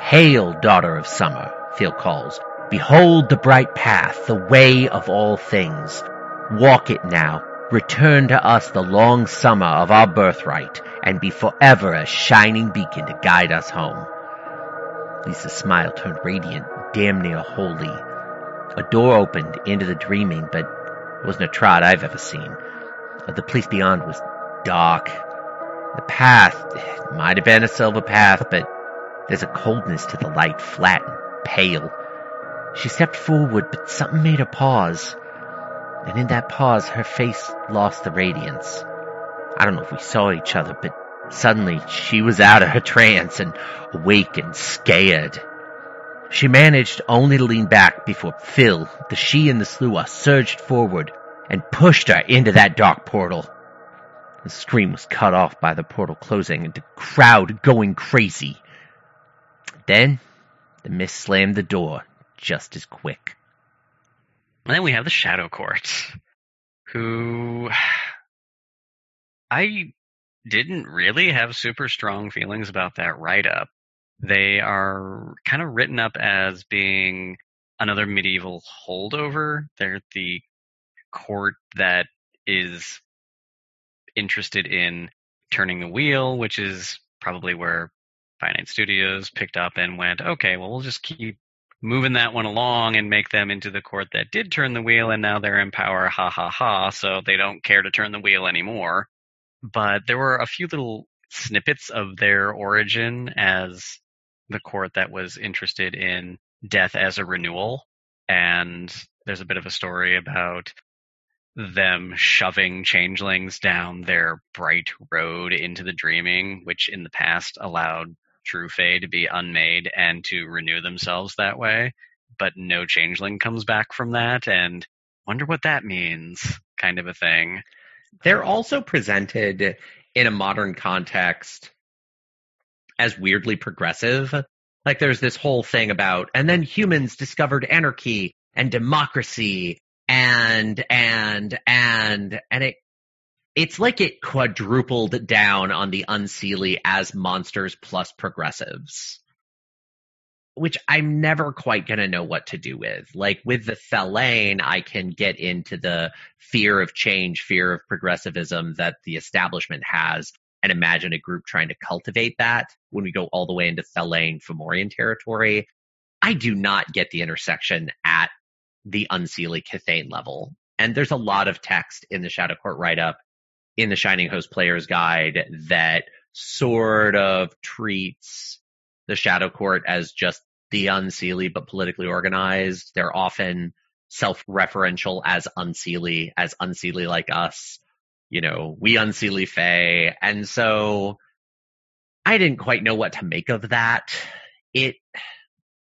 Hail, daughter of summer, Phil calls. Behold the bright path, the way of all things. Walk it now. Return to us the long summer of our birthright, and be forever a shining beacon to guide us home. Lisa's smile turned radiant, damn near holy. A door opened into the dreaming, but it wasn't a trod I've ever seen. Uh, the place beyond was dark. The path might have been a silver path, but there's a coldness to the light, flat and pale. She stepped forward, but something made her pause. And in that pause, her face lost the radiance. I don't know if we saw each other, but suddenly she was out of her trance and awake and scared. She managed only to lean back before Phil, the Sidhe and the Sluagh surged forward and pushed her into that dark portal. The scream was cut off by the portal closing and the crowd going crazy. Then the mist slammed the door just as quick. And then we have the Shadow Court, who I didn't really have super strong feelings about that write up. They are kind of written up as being another medieval holdover. They're the court that is interested in turning the wheel, which is probably where By Night Studios picked up and went, okay, well, we'll just keep moving that one along and make them into the court that did turn the wheel and now they're in power, ha ha ha, so they don't care to turn the wheel anymore. But there were a few little snippets of their origin as the court that was interested in death as a renewal. And there's a bit of a story about them shoving changelings down their bright road into the dreaming, which in the past allowed true Fae to be unmade and to renew themselves that way. But no changeling comes back from that, and wonder what that means, kind of a thing. They're also presented in a modern context as weirdly progressive. Like there's this whole thing about, and then humans discovered anarchy and democracy and, and, and, and it, it's like it quadrupled down on the unseelie as monsters plus progressives. Which I'm never quite gonna know what to do with. Like with the Thallain, I can get into the fear of change, fear of progressivism that the establishment has and imagine a group trying to cultivate that when we go all the way into Thallain Fomorian territory. I do not get the intersection at the Unseelie Kithain level. And there's a lot of text in the Shadow Court write up in the Shining Host Player's Guide that sort of treats the Shadow Court as just the Unseelie but politically organized. They're often self-referential as Unseelie, as Unseelie like us. You know, we Unseelie Fae. And so I didn't quite know what to make of that. It,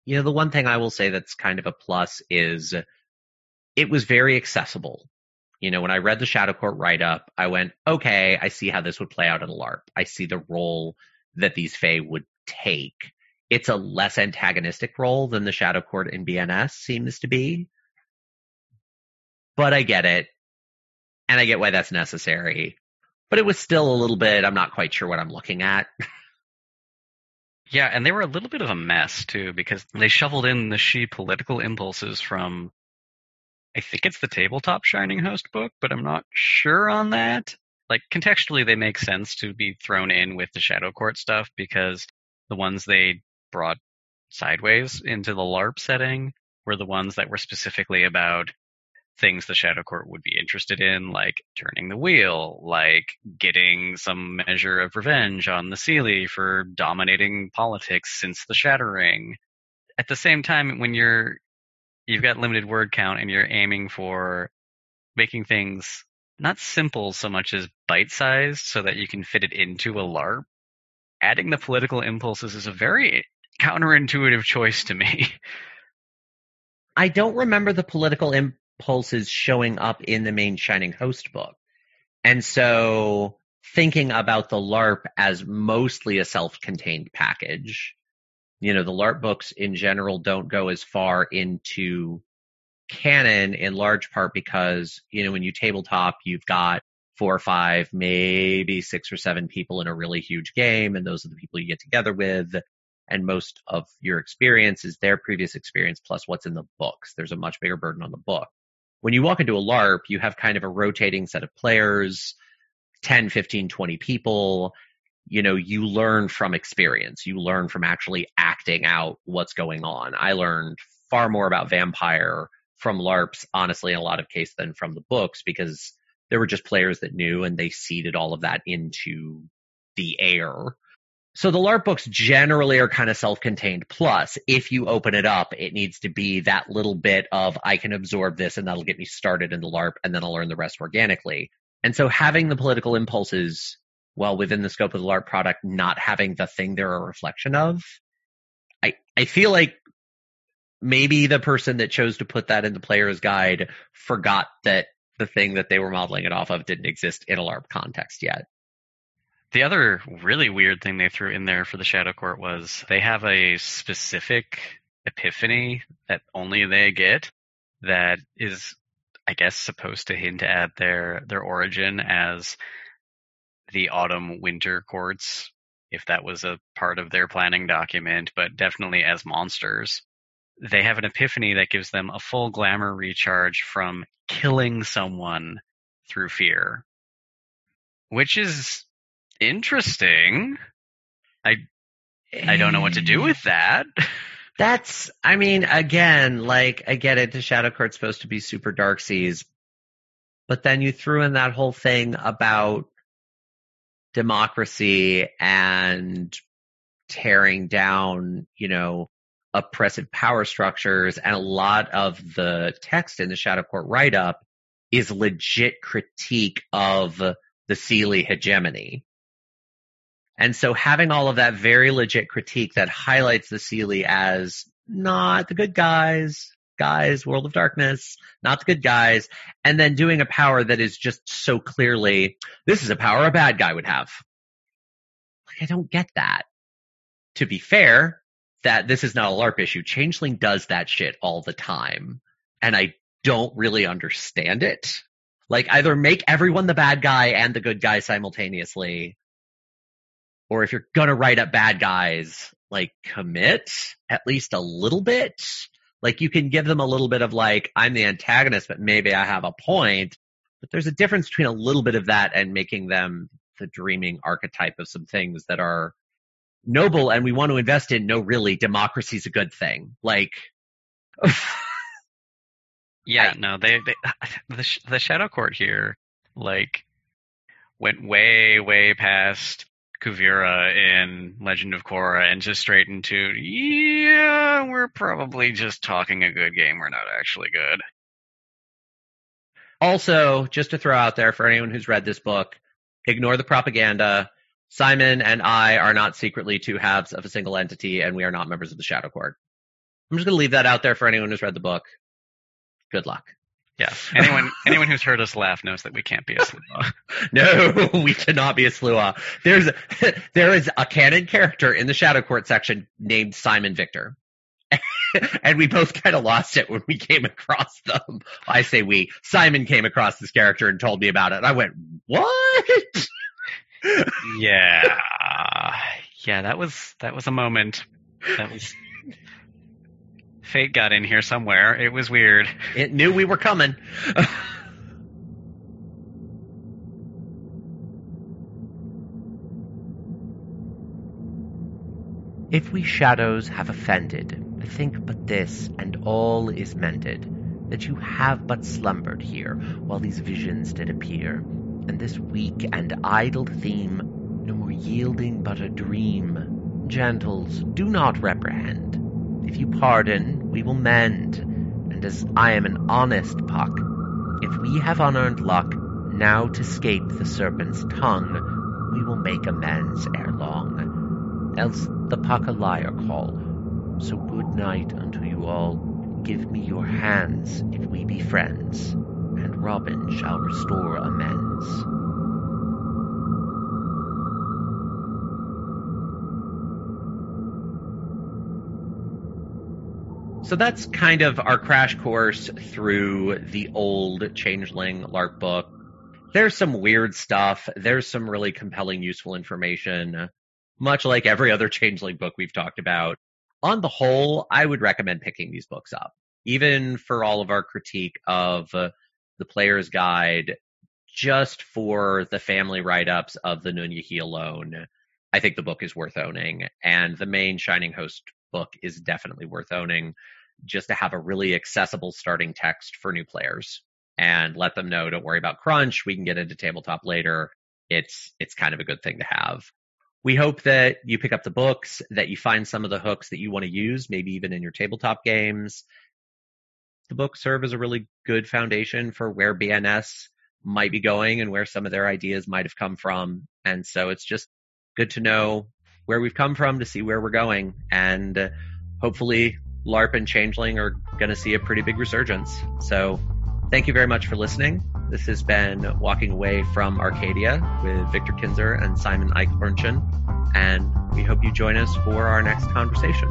you know, the one thing I will say that's kind of a plus is it was very accessible. You know, when I read the Shadow Court write up, I went, okay, I see how this would play out in a LARP. I see the role that these Fae would take. It's a less antagonistic role than the Shadow Court in BNS seems to be. But I get it. And I get why that's necessary. But it was still a little bit, I'm not quite sure what I'm looking at. Yeah, and they were a little bit of a mess too because they shoveled in the Sidhe political impulses from I think it's the tabletop Shining Host book, but I'm not sure on that. Like contextually they make sense to be thrown in with the Shadow Court stuff because the ones they brought sideways into the LARP setting were the ones that were specifically about things the Shadow Court would be interested in, like turning the wheel, like getting some measure of revenge on the Seelie for dominating politics since the Shattering. At the same time, when you're you've got limited word count and you're aiming for making things not simple so much as bite sized so that you can fit it into a LARP, adding the political impulses is a very counterintuitive choice to me. I don't remember the political impulses showing up in the main Shining Host book. And so thinking about the LARP as mostly a self-contained package, you know, the LARP books in general don't go as far into canon in large part because, you know, when you tabletop, you've got four or five, maybe six or seven people in a really huge game, and those are the people you get together with. And most of your experience is their previous experience plus what's in the books. There's a much bigger burden on the book. When you walk into a LARP, you have kind of a rotating set of players, 10, 15, 20 people. You know, you learn from experience. You learn from actually acting out what's going on. I learned far more about vampire from LARPs, honestly, in a lot of cases than from the books because there were just players that knew and they seeded all of that into the air. So the LARP books generally are kind of self-contained. Plus, if you open it up, it needs to be that little bit of I can absorb this and that'll get me started in the LARP and then I'll learn the rest organically. And so having the political impulses well within the scope of the LARP product, not having the thing they're a reflection of, I, I feel like maybe the person that chose to put that in the player's guide forgot that the thing that they were modeling it off of didn't exist in a LARP context yet. The other really weird thing they threw in there for the Shadow Court was they have a specific epiphany that only they get that is I guess supposed to hint at their their origin as the autumn winter courts if that was a part of their planning document but definitely as monsters. They have an epiphany that gives them a full glamour recharge from killing someone through fear, which is interesting. I I don't know what to do eh. with that. That's, I mean, again, like, I get it, the Shadow Court's supposed to be super dark seas, but then you threw in that whole thing about democracy and tearing down, you know, oppressive power structures. And a lot of the text in the Shadow Court write up is legit critique of the Seelie hegemony. And so having all of that very legit critique that highlights the Seelie as not the good guys, guys, World of Darkness, not the good guys, and then doing a power that is just so clearly, this is a power a bad guy would have. Like, I don't get that. To be fair, that this is not a LARP issue. Changeling does that shit all the time. And I don't really understand it. Like either make everyone the bad guy and the good guy simultaneously, or if you're gonna write up bad guys, like commit at least a little bit. Like you can give them a little bit of like, I'm the antagonist, but maybe I have a point. But there's a difference between a little bit of that and making them the dreaming archetype of some things that are noble and we want to invest in. No, really, democracy's a good thing. Like, Yeah, I- no, they, they the the Shadow Court here like went way way past Kuvira in Legend of Korra and just straight into yeah, we're probably just talking a good game. We're not actually good. Also, just to throw out there for anyone who's read this book, ignore the propaganda. Simon and I are not secretly two halves of a single entity, and we are not members of the Shadow Court. I'm just going to leave that out there for anyone who's read the book. Good luck. Yeah, anyone anyone who's heard us laugh knows that we can't be a Sluagh. No, we cannot be a Sluagh. There's there is a canon character in the Shadow Court section named Simon Victor. and we both kind of lost it when we came across them. I say we. Simon came across this character and told me about it. And I went, "What?" yeah, yeah, that was that was a moment. That was fate got in here somewhere. It was weird. It knew we were coming. If we shadows have offended, think but this, and all is mended, that you have but slumbered here, while these visions did appear, and this weak and idle theme, no more yielding but a dream. Gentles, do not reprehend. If you pardon, we will mend, and as I am an honest puck, if we have unearned luck, now to scape the serpent's tongue, we will make amends ere long else the puck a liar call. So good night unto you all. Give me your hands if we be friends, and Robin shall restore amends. So that's kind of our crash course through the old Changeling LARP book. There's some weird stuff. There's some really compelling, useful information, much like every other Changeling book we've talked about. On the whole, I would recommend picking these books up, even for all of our critique of uh, the player's guide, just for the family write-ups of the Nunnehi alone. I think the book is worth owning, and the main Shining Host book is definitely worth owning just to have a really accessible starting text for new players and let them know don't worry about crunch we can get into tabletop later. It's it's kind of a good thing to have. We hope that you pick up the books that you find some of the hooks that you want to use maybe even in your tabletop games. The books serve as a really good foundation for where bns might be going and where some of their ideas might have come from and so it's just good to know where we've come from to see where we're going and uh, hopefully LARP and Changeling are going to see a pretty big resurgence. So thank you very much for listening. This has been Walking Away from Arcadia with Victor Kinzer and Simon Eichhornchen, and we hope you join us for our next conversation.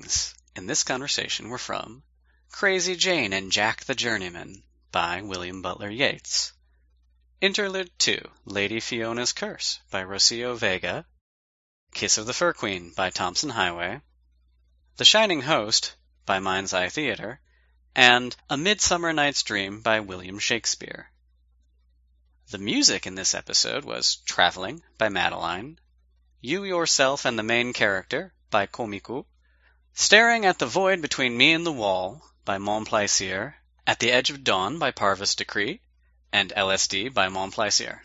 The readings in this conversation were from Crazy Jane and Jack the Journeyman by William Butler Yeats. Interlude 2 Lady Fiona's Curse by Rocio Vega. Kiss of the Fur Queen by Tomson Highway. The Shining Host by Mind's Eye Theatre. And A Midsummer Night's Dream by William Shakespeare. The music in this episode was Traveling by Madeline, You Yourself and the Main Character by Komiku, Staring at the Void Between Me and the Wall by Montplaisir, At the Edge of Dawn by Parvus Decree, and LSD by Montplaisir.